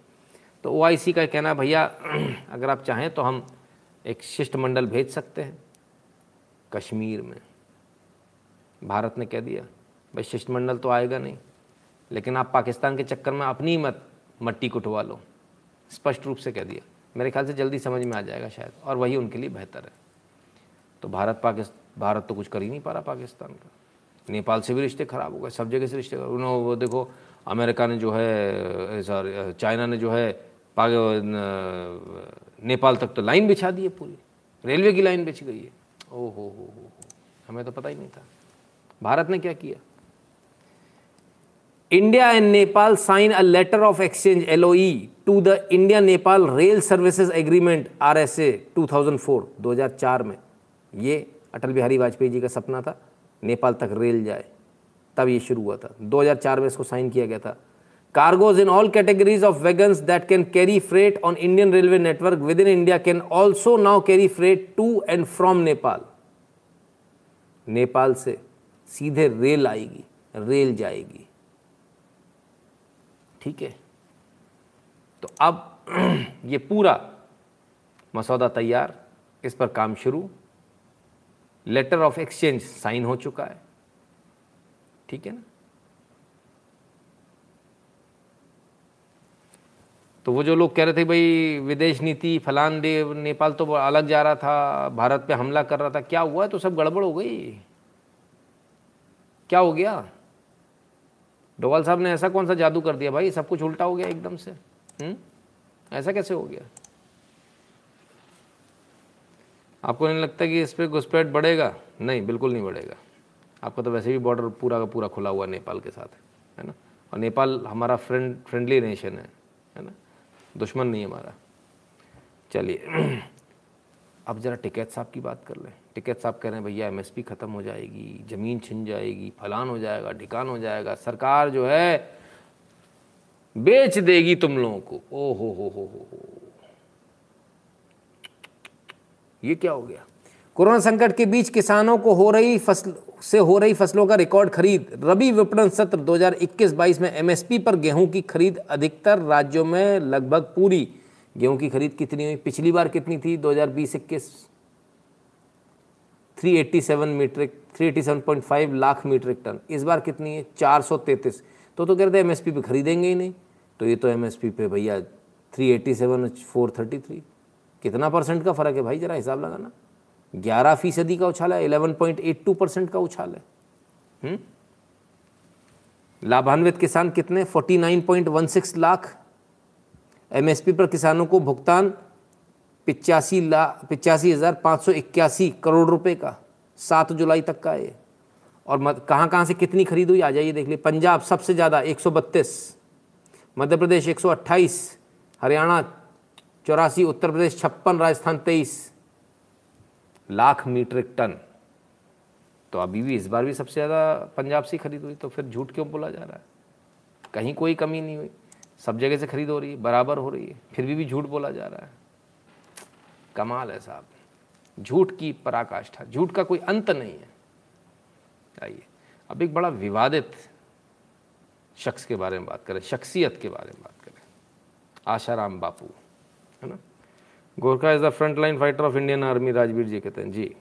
तो ओआईसी का कहना भैया, अगर आप चाहें तो हम एक शिष्टमंडल भेज सकते हैं कश्मीर में। भारत ने कह दिया। भाई शिष्टमंडल तो आएगा नहीं। लेकिन आप पाकिस्तान के चक्कर में अपनी ही मत, मट्टी कुटवा लो। स्पष्ट रूप से कह दिया। मेरे ख्याल से जल्दी समझ में आ जाएगा शायद, और वही उनके लिए बेहतर है। तो भारत पाकिस्तान भारत तो कुछ कर ही नहीं पा रहा पाकिस्तान का। नेपाल से भी रिश्ते ख़राब हो गए, सब जगह से रिश्ते उन्होंने वो देखो, अमेरिका ने जो है सॉरी चाइना ने जो है नेपाल तक तो लाइन बिछा दी है पूरी। रेलवे की लाइन बिछ गई है। ओ हो हो हो। हमें तो पता ही नहीं था। भारत ने क्या किया? India of exchange LOE to the India Nepal rail services agreement R S A two thousand four दो हज़ार चार में। ये अटल बिहारी वाजपेयी जी का सपना था, नेपाल तक रेल जाए। तब ये शुरू हुआ था। 2004 में इसको साइन किया गया था। Cargos in all categories of wagons that can carry freight on Indian railway network within India can also now carry freight to and from Nepal Nepal से सीधे रेल आएगी, रेल जाएगी। ठीक है? तो अब ये पूरा मसौदा तैयार, इस पर काम शुरू। लेटर ऑफ़ एक्सचेंज साइन हो चुका है। ठीक है ना? तो वो जो लोग कह रहे थे, भाई, विदेश नीति, फलान दे, नेपाल तो अलग जा रहा था, भारत पे हमला कर रहा था, क्या हुआ? तो सब गड़बड़ हो गई। क्या हो गया? डोवाल साहब ने ऐसा कौन सा जादू कर दिया भाई? सब कुछ उल्टा हो गया एकदम से। हुँ? ऐसा कैसे हो गया? आपको नहीं लगता कि इस पर घुसपैठ बढ़ेगा? नहीं, बिल्कुल नहीं बढ़ेगा। आपका तो वैसे भी बॉर्डर पूरा का पूरा खुला हुआ नेपाल के साथ, है ना? और नेपाल हमारा फ्रेंड फ्रेंडली नेशन है है ना? दुश्मन नहीं हमारा। चलिए, अब ज़रा टिकैत साहब की बात कर लें। टिकैत साहब कह रहे हैं, भैया एमएसपी ख़त्म हो जाएगी, ज़मीन छिन जाएगी, फलान हो जाएगा, ढिकान हो जाएगा, सरकार जो है, बेच देगी तुम लोगों को। ओ हो हो हो हो। ये क्या हो गया? कोरोना संकट के बीच किसानों को हो रही फ़सल, से हो रही फ़सलों का रिकॉर्ड खरीद। रबी विपणन सत्र 2021-22 में एमएसपी पर गेहूँ की खरीद अधिकतर राज्यों में लगभग पूरी। गेहूँ की खरीद कितनी हुई? पिछली बार कितनी थी? 2020-21 387 मीट्रिक 387.5 लाख मीट्रिक टन इस बार कितनी है? 433 तो तो कहते हैं एमएसपी पे खरीदेंगे ही नहीं। तो ये तो एमएसपी पे भैया 387 433 कितना परसेंट का फ़र्क है भाई? जरा हिसाब लगाना। ग्यारह फ़ीसदी का उछाल है eleven point eight two percent का उछाल है। लाभान्वित किसान कितने? Forty nine point one six lakh MSP पर किसानों को भुगतान पिचासी लाख पिचासी हज़ार पाँच सौ इक्यासी करोड़ रुपए का सात जुलाई तक का है और मत, कहाँ कहाँ से कितनी खरीद हुई आ जाइए, देख लीजिए। पंजाब सबसे ज़्यादा एक सौ बत्तीस, मध्य प्रदेश एक सौ अट्ठाईस, हरियाणा चौरासी, उत्तर प्रदेश छप्पन, राजस्थान तेईस लाख मीट्रिक टन। तो अभी भी इस बार भी सबसे ज़्यादा पंजाब से खरीद हुई तो फिर झूठ क्यों बोला जा रहा है? कहीं कोई कमी नहीं हुई। सब जगह से खरीद हो रही है, बराबर हो रही है, फिर भी भी झूठ बोला जा रहा है। कमाल है साहब। झूठ की पराकाष्ठा, झूठ का कोई अंत नहीं है। आइए, अब एक बड़ा विवादित शख्स के बारे में बात करें, शख्सियत के बारे में बात करें। आशाराम बापू, है ना? Gorkha is the front line fighter of Indian army Rajveer ji कहते हैं जी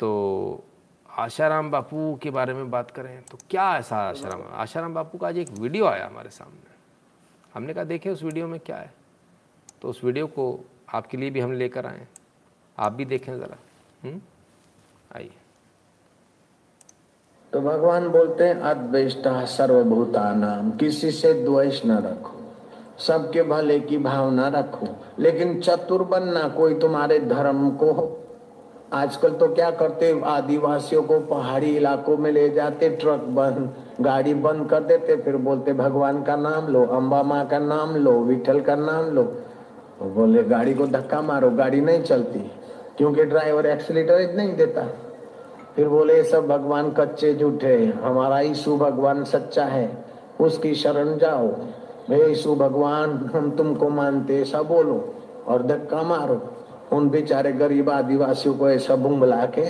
तो आशाराम बापू के बारे में बात करें तो क्या ऐसा आशाराम? आशाराम बापू का आज एक वीडियो आया हमारे सामने। हमने कहा, देखें उस वीडियो में क्या है? तो उस वीडियो को आपके लिए भी हम लेकर आए आप भी देखें ज़रा। हम्म? आइए। तो भगवान बोलते हैं, अद्वेष्टा सर्वभूतानाम किसी से द्वेष न रखो। सबके भले की भावना रखो, लेकिन चतुर बनना कोई तुम्हारे धर्म को आजकल तो क्या करते आदिवासियों को पहाड़ी इलाकों में ले जाते, ट्रक बंद गाड़ी बंद कर देते, फिर बोलते, भगवान का नाम लो अम्बा माँ का नाम लो, विठल का नाम लो। तो बोले, गाड़ी को धक्का मारो, गाड़ी नहीं चलती, क्योंकि ड्राइवर एक्सीटर नहीं देता फिर बोले सब भगवान कच्चे झूठे हमारा यीशु भगवान सच्चा है, उसकी शरण जाओ। हे यीशु भगवान, हम तुमको मानते, ऐसा बोलो और धक्का मारो। उन बेचारे गरीब आदिवासियों को ऐसा बुंगला के,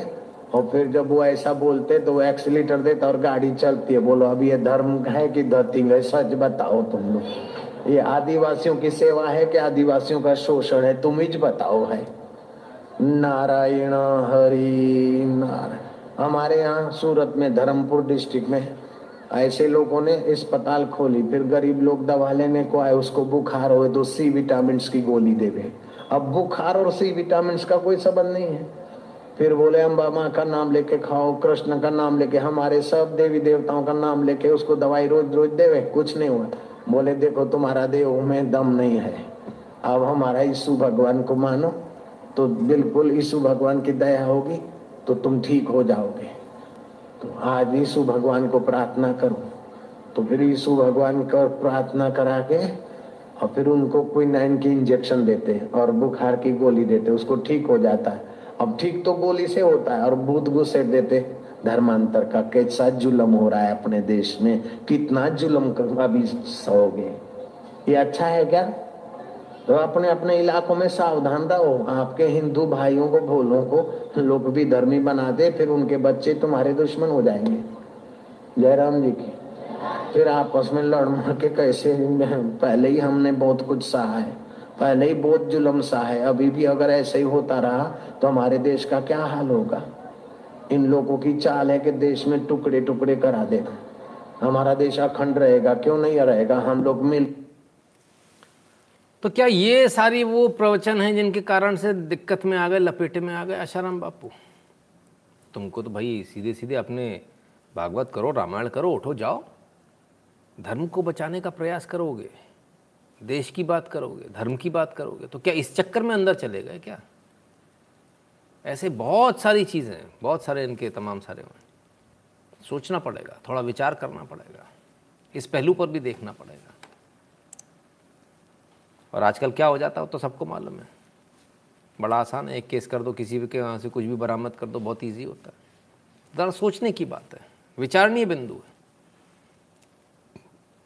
और फिर जब वो ऐसा बोलते तो वो एक्सीटर देता और गाड़ी चलती है। बोलो, अब ये धर्म है कि धरती है, सच बताओ तुम लोग? ये आदिवासियों की सेवा है कि आदिवासियों का शोषण है, तुम ही बताओ है नारायण हरि नारायण। हमारे यहाँ सूरत में, धर्मपुर डिस्ट्रिक्ट में ऐसे लोगों ने अस्पताल खोली, फिर गरीब लोग दवा लेने को आए, उसको बुखार हो तो सी विटामिन की गोली देवे अब बुखार और सी विटामिन का कोई संबंध नहीं है। फिर बोले, अम्बा माँ का नाम लेके खाओ, कृष्ण का नाम लेके, हमारे सब देवी देवताओं का नाम लेके उसको दवाई रोज रोज देवे कुछ नहीं हुआ। बोले, देखो, तुम्हारा देव में दम नहीं है। अब हमारा यीशु भगवान को मानो तो बिल्कुल यीशु भगवान की दया होगी तो तुम ठीक हो जाओगे। तो आज यीशु भगवान को प्रार्थना करो। तो फिर यीशु भगवान का प्रार्थना करा के, और फिर उनको कोई नाइन की इंजेक्शन देते और बुखार की गोली देते उसको ठीक हो जाता है। अब ठीक तो गोली से होता है, और भूत गुस्से देते धर्मांतर का कैसा जुलम हो रहा है अपने देश में? कितना जुलम अभी सहोगे? ये अच्छा है क्या? तो अपने अपने इलाकों में सावधान रहो। आपके हिंदू भाइयों को, भोलों को लोग भी धर्मी बना दे, फिर उनके बच्चे तुम्हारे दुश्मन हो जाएँगे। जयराम जी की। फिर आपस में लड़ मर के कैसे? पहले ही हमने बहुत कुछ सहा है। पहले ही बहुत जुलम सहा है। अभी भी अगर ऐसे ही होता रहा तो हमारे देश का क्या हाल होगा? इन लोगों की चाल है कि देश में टुकड़े टुकड़े करा देगा हमारा देश अखंड रहेगा क्यों नहीं रहेगा? हम लोग मिल तो क्या ये सारी वो प्रवचन हैं जिनके कारण से दिक्कत में आ गए लपेटे में आ गए आशाराम बापू? तुमको तो भाई सीधे सीधे अपने भागवत करो रामायण करो उठो जाओ। धर्म को बचाने का प्रयास करोगे। देश की बात करोगे धर्म की बात करोगे तो क्या इस चक्कर में अंदर चले गए क्या? ऐसे बहुत सारी चीज़ें हैं, बहुत सारे इनके तमाम सारे हैं। सोचना पड़ेगा, थोड़ा विचार करना पड़ेगा, इस पहलू पर भी देखना पड़ेगा। और आजकल क्या हो जाता है तो सबको मालूम है। बड़ा आसान है, एक केस कर दो, किसी भी के वहाँ से कुछ भी बरामद कर दो, बहुत ईजी होता है। ज़रा सोचने की बात है, विचारणीय बिंदु है।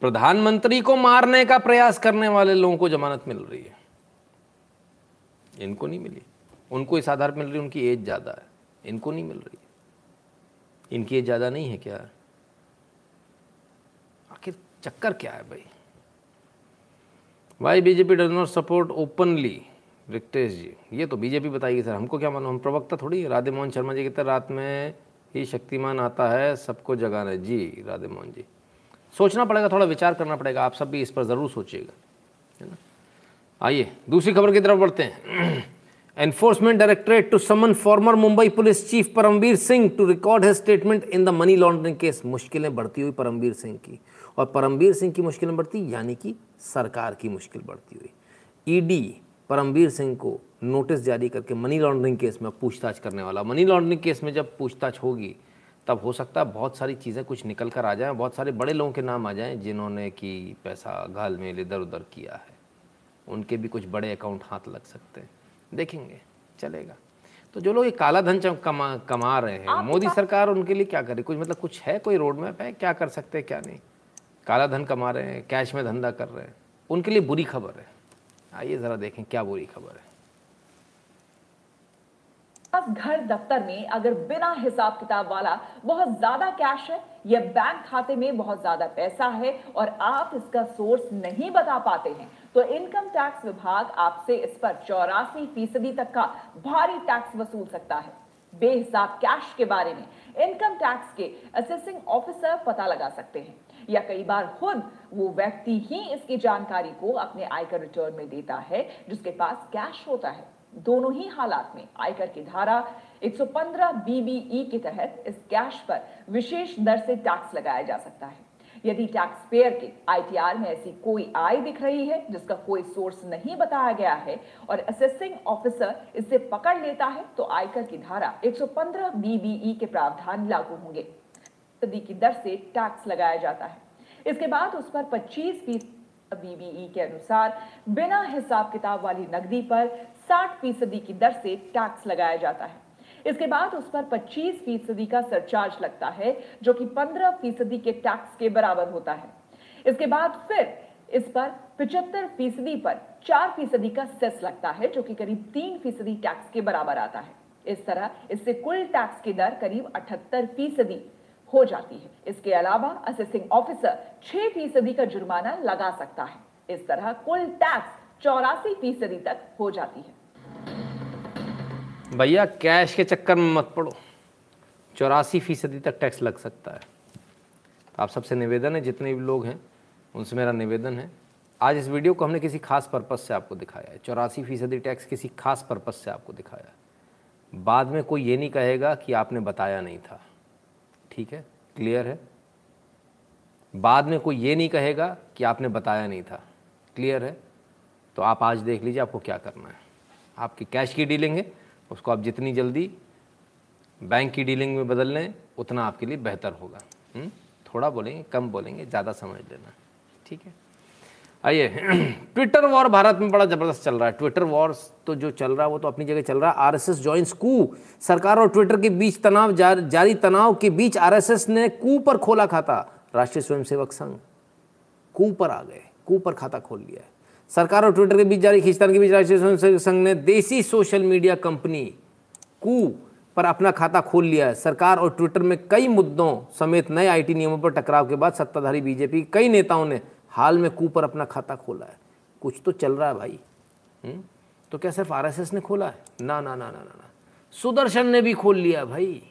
प्रधानमंत्री को मारने का प्रयास करने वाले लोगों को जमानत मिल रही है। इनको नहीं मिली। उनको इस आधार पर मिल रही उनकी एज ज़्यादा है। इनको नहीं मिल रही। इनकी एज ज़्यादा नहीं है क्या? आखिर चक्कर क्या है भाई? Why BJP does not support openly Riktesh ji, ये तो बीजेपी बताएगी सर, हमको क्या मानो हम प्रवक्ता थोड़ी राधे मोहन शर्मा जी की तरह रात में ही शक्तिमान आता है, सबको जगाना जी राधे मोहन जी। सोचना पड़ेगा, थोड़ा विचार करना पड़ेगा, आप सब भी इस पर ज़रूर सोचिएगा, है ना? आइए, दूसरी खबर की तरफ़ बढ़ते हैं। Enforcement directorate to summon former Mumbai police chief Parambir Singh to record his statement in the money laundering case मुश्किलें बढ़ती हुई परमवीर सिंह की। और परमवीर सिंह की मुश्किलें बढ़ती, यानी कि सरकार की मुश्किल बढ़ती हुई। ईडी परमवीर सिंह को नोटिस जारी करके मनी लॉन्ड्रिंग केस में पूछताछ करने वाला। मनी लॉन्ड्रिंग केस में जब पूछताछ होगी, तब हो सकता है बहुत सारी चीज़ें कुछ निकल कर आ जाएँ, बहुत सारे बड़े लोगों के नाम आ जाएँ, जिन्होंने कि पैसा घाल में इधर उधर किया है। उनके भी कुछ बड़े अकाउंट हाथ लग सकते हैं। देखेंगे चलेगा। तो जो लोग ये काला धन कमा कमा रहे हैं मोदी सरकार उनके लिए क्या करे? कुछ मतलब कुछ है कोई रोड मैप है? क्या कर सकते हैं क्या नहीं? काला धन कमा रहे हैं कैश में धंधा कर रहे हैं। उनके लिए बुरी खबर है। आइए ज़रा देखें क्या बुरी खबर है। घर दफ्तर में अगर बिना हिसाब किताब वाला बहुत ज़्यादा कैश है या बैंक खाते में बहुत ज़्यादा पैसा है और आप इसका सोर्स नहीं बता पाते हैं। तो इनकम टैक्स विभाग आपसे इस पर चौरासी फ़ीसदी तक का भारी टैक्स वसूल सकता है। बेहिसाब कैश के बारे में इनकम टैक्स के असेसिंग ऑफिसर पता लगा सकते हैं। या कई बार खुद वो व्यक्ति ही इसकी जानकारी को अपने आयकर रिटर्न में देता है, जिसके पास कैश होता है। दोनों ही हालात में आयकर की धारा 115 बीबीई के तहत इस कैश पर विशेष दर से टैक्स लगाया जा सकता है। यदि टैक्स पेयर के आईटीआर में ऐसी कोई आय दिख रही है, जिसका कोई सोर्स नहीं बताया गया है, और असेसिंग ऑफिसर इसे पकड़ लेता है तो आयकर की धारा 115 बीबीई के प्रावधान लागू होंगे। सदी की दर से टैक्स लगाया जाता है। इसके बाद उस पर 25 फ़ीसदी बीबीई के अनुसार बिना हिसाब किताब वाली नकदी पर 60 फ़ीसदी की दर से टैक्स लगाया जाता है। इसके बाद उस पर 25 फ़ीसदी का सरचार्ज लगता है, जो कि 15 फ़ीसदी के टैक्स के बराबर होता है। इसके बाद फिर इस पर 75 फ़ीसदी पर चार फ़ीसदी का सेस लगता है, जो कि करीब 3 फ़ीसदी टैक्स के बराबर आता है। इस तरह इससे कुल टैक्स की दर करीब 78 फ़ीसदी हो जाती है। इसके अलावा असेसिंग ऑफिसर छह फ़ीसदी का जुर्माना लगा सकता है। इस तरह कुल टैक्स चौरासी फ़ीसदी तक हो जाती है। भैया कैश के चक्कर में मत पड़ो। चौरासी फ़ीसदी तक टैक्स लग सकता है। तो आप सबसे निवेदन है, जितने भी लोग हैं, उनसे मेरा निवेदन है, आज इस वीडियो को हमने किसी खास पर्पज़ से आपको दिखाया है। चौरासी फ़ीसदी टैक्स किसी खास पर्पज़ से आपको दिखाया है। बाद में कोई ये नहीं कहेगा कि आपने बताया नहीं था। ठीक है? क्लियर है? बाद में कोई ये नहीं कहेगा कि आपने बताया नहीं था। क्लियर है? तो आप आज देख लीजिए आपको क्या करना है। आपकी कैश की डीलिंग है उसको आप जितनी जल्दी बैंक की डीलिंग में बदल लें उतना आपके लिए बेहतर होगा। हुँ? थोड़ा बोलेंगे कम बोलेंगे ज़्यादा समझ लेना। ठीक है? आइए। ट्विटर वॉर भारत में बड़ा ज़बरदस्त चल रहा है। ट्विटर वॉर तो जो चल रहा है वो तो अपनी जगह चल रहा है। RSS joins Koo. सरकार और ट्विटर के बीच तनाव जार, जारी तनाव के बीच आरएसएस ने कू पर खोला खाता। राष्ट्रीय स्वयंसेवक संघ कू पर आ गए कू पर खाता खोल लिया है। सरकार और ट्विटर के बीच जारी, खींचतान के बीच राष्ट्रीय संघ ने देसी सोशल मीडिया कंपनी कू पर अपना खाता खोल लिया है। सरकार और ट्विटर में कई मुद्दों समेत नए आईटी नियमों पर टकराव के बाद सत्ताधारी बीजेपी कई नेताओं ने हाल में कू पर अपना खाता खोला है। कुछ तो चल रहा है भाई। हुँ? तो क्या सिर्फ़ आरएसएस ने खोला है? ना ना ना ना ना ना। सुदर्शन ने भी खोल लिया भाई।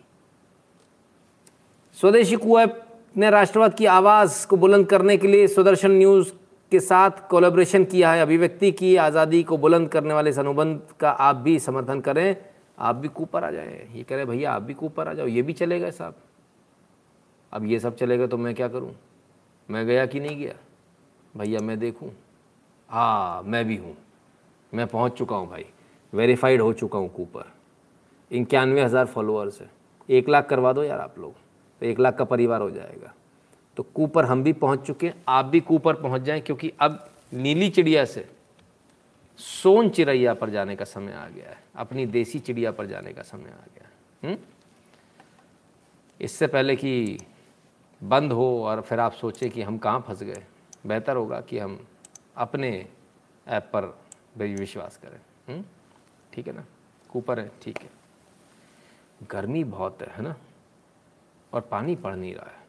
स्वदेशी कू ऐप ने राष्ट्रवाद की आवाज़ को बुलंद करने के लिए सुदर्शन न्यूज़ के साथ कोलेब्रेशन किया है, अभिव्यक्ति की, आज़ादी को बुलंद करने वाले इस अनुबंध का आप भी समर्थन करें। आप भी कूपर आ जाए। ये कह रहे भैया, आप भी कूपर आ जाओ। ये भी चलेगा साहब। अब ये सब चलेगा तो मैं क्या करूँ? मैं गया कि नहीं गया? भैया, मैं देखूँ? हाँ मैं भी हूँ। मैं पहुँच चुका हूँ भाई। वेरीफाइड हो चुका हूँ कूपर। इक्यानवे हज़ार फॉलोअर्स है। एक लाख करवा दो यार आप लोग। तो एक लाख का परिवार हो जाएगा। तो कूपर हम भी पहुँच चुके हैं। आप भी कूपर पहुँच जाएँ, क्योंकि अब नीली चिड़िया से सोन चिड़ैया पर जाने का समय आ गया है। अपनी देसी चिड़िया पर जाने का समय आ गया है। इससे पहले कि बंद हो और फिर आप सोचें कि हम कहाँ फंस गए, बेहतर होगा कि हम अपने ऐप पर भी विश्वास करें। ठीक है ना? कूपर है, ठीक है। गर्मी बहुत है है ना? और पानी पड़ नहीं रहा है।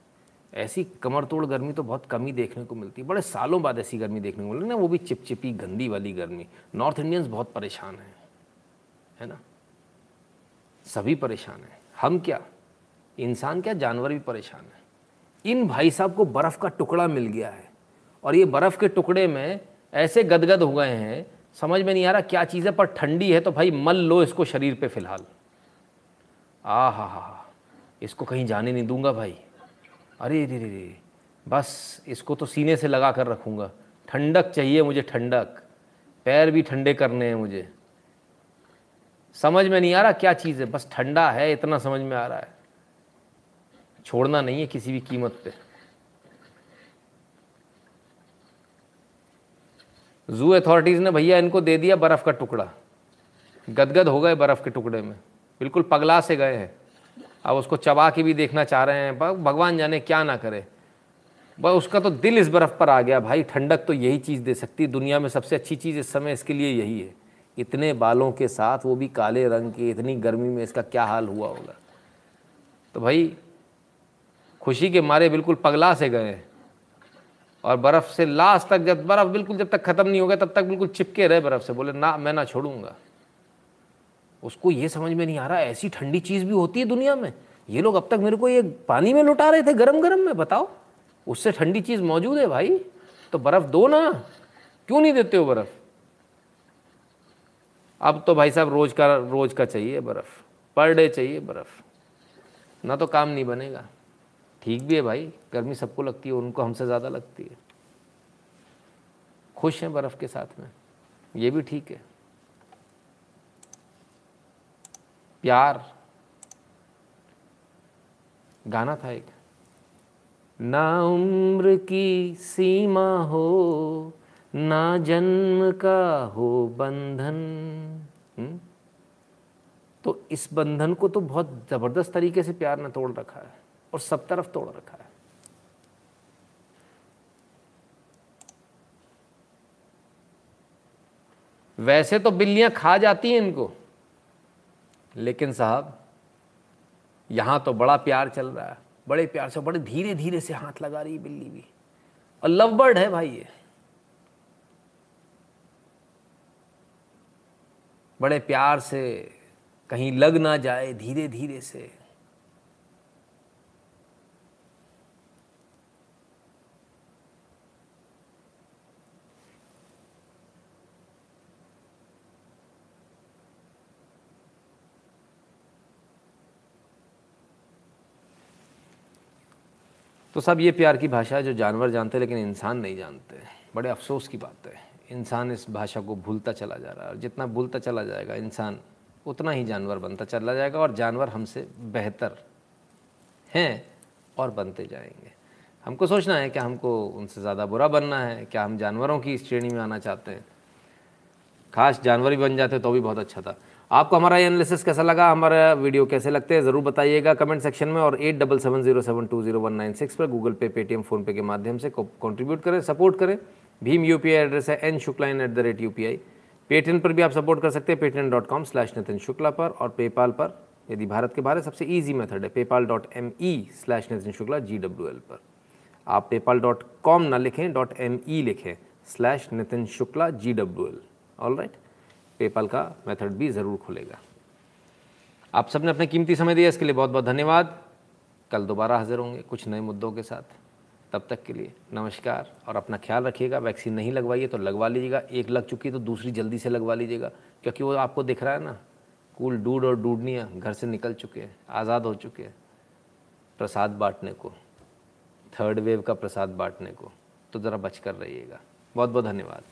ऐसी कमर तोड़ गर्मी तो बहुत कम ही देखने को मिलती है। बड़े सालों बाद ऐसी गर्मी देखने को मिलती है ना, वो भी चिपचिपी, गंदी वाली गर्मी। नॉर्थ इंडियंस बहुत परेशान हैं, है ना? सभी परेशान हैं। हम क्या? इंसान क्या? जानवर भी परेशान है। इन भाई साहब को बर्फ़ का टुकड़ा मिल गया है, और ये बर्फ़ के टुकड़े में ऐसे गदगद हो गए हैं, समझ में नहीं आ रहा क्या चीज़ है, पर ठंडी है तो भाई मल लो इसको शरीर पे फ़िलहाल। आ हा हा इसको कहीं जाने नहीं दूँगा भाई। अरे रे रे रे बस इसको तो सीने से लगा कर रखूँगा। ठंडक चाहिए मुझे, ठंडक। पैर भी ठंडे करने हैं मुझे। समझ में नहीं आ रहा क्या चीज़ है? बस ठंडा है, इतना समझ में आ रहा है। छोड़ना नहीं है किसी भी कीमत पे। जू अथॉरिटीज़ ने भैया इनको दे दिया बर्फ़ का टुकड़ा। गदगद हो गए बर्फ़ के टुकड़े में। बिल्कुल पगला से गए हैं। अब उसको चबा के भी देखना चाह रहे हैं। भगवान जाने क्या ना करे। बस उसका तो दिल इस बर्फ़ पर आ गया। भाई, ठंडक तो यही चीज़ दे सकती है। दुनिया में सबसे अच्छी चीज़ इस समय इसके लिए यही है। इतने बालों के साथ, वो भी काले रंग के, इतनी गर्मी में इसका क्या हाल हुआ होगा? तो भाई, खुशी के मारे बिल्कुल पगला से गए। और बर्फ़ से लास्ट तक जब, बर्फ़ बिल्कुल जब तक ख़त्म नहीं हो गया, तब तक बिल्कुल चिपके रहे बर्फ़ से। बोले, ना, मैं ना छोड़ूँगा। उसको ये समझ में नहीं आ रहा, ऐसी ठंडी चीज़ भी होती है दुनिया में। ये लोग अब तक मेरे को ये पानी में लुटा रहे थे गरम गरम में, बताओ। उससे ठंडी चीज़ मौजूद है भाई। तो बर्फ़ दो ना। क्यों नहीं देते हो बर्फ़? अब तो भाई साहब रोज का रोज का चाहिए बर्फ़। पर डे चाहिए बर्फ़। ना तो काम नहीं बनेगा। ठीक भी है भाई। गर्मी सबको लगती है, उनको हमसे ज़्यादा लगती है। खुश हैं बर्फ़ के साथ में। ये भी ठीक है। प्यार। गाना था एक। ना उम्र की सीमा हो, ना जन्म का हो बंधन। हुँ? तो इस बंधन को तो बहुत ज़बरदस्त तरीके से प्यार ने तोड़ रखा है और सब तरफ़ तोड़ रखा है। वैसे तो बिल्लियाँ खा जाती हैं इनको। लेकिन साहब, यहाँ तो बड़ा प्यार चल रहा है। बड़े प्यार से, बड़े धीरे धीरे से हाथ लगा रही है बिल्ली भी। और लव बर्ड है भाई ये। बड़े प्यार से कहीं लग ना जाए धीरे धीरे से। तो सब ये प्यार की भाषा है जो जानवर जानते हैं, लेकिन इंसान नहीं जानते। बड़े अफसोस की बात है। इंसान इस भाषा को भूलता चला जा रहा है, और जितना भूलता चला जाएगा इंसान, उतना ही जानवर बनता चला जाएगा, और जानवर हमसे बेहतर हैं और बनते जाएँगे। हमको सोचना है कि हमको उनसे ज़्यादा बुरा बनना है? क्या हम जानवरों की श्रेणी में आना चाहते हैं? खास जानवर ही बन जाते तो भी बहुत अच्छा था। आपको हमारा ये एनालिसिस कैसा लगा, हमारा वीडियो कैसे लगते हैं, ज़रूर बताइएगा कमेंट सेक्शन में और eight double seven zero seven two zero one nine six पर गूगल पे पेटीएम फ़ोनपे के माध्यम से कंट्रीब्यूट करें सपोर्ट करें। भीम यूपीआई एड्रेस है N Shukla in at the rate U Paytm पर भी आप सपोर्ट कर सकते हैं Paytm dot com slash Nitin Shukla पर और पेपाल पर, यदि भारत के बाहर सबसे ईजी मेथड है PayPal dot M E slash Nitin Shukla G W L पर। आप पेपाल डॉट कॉम ना लिखें डॉट एम ई लिखें slash Nitin Shukla G W L all right PayPal का मेथड भी ज़रूर खुलेगा। आप सबने अपने कीमती समय दिया, इसके लिए बहुत बहुत धन्यवाद। कल दोबारा हाजिर होंगे कुछ नए मुद्दों के साथ। तब तक के लिए नमस्कार, और अपना ख्याल रखिएगा, वैक्सीन नहीं लगवाइए तो लगवा लीजिएगा, एक लग चुकी है तो दूसरी जल्दी से लगवा लीजिएगा, क्योंकि वो आपको दिख रहा है ना, कूल डूड और डूडनिया घर से निकल चुके हैं, आज़ाद हो चुके हैं, प्रसाद बांटने को थर्ड वेव का प्रसाद बांटने को। तो ज़रा बच कर रहिएगा। बहुत बहुत धन्यवाद।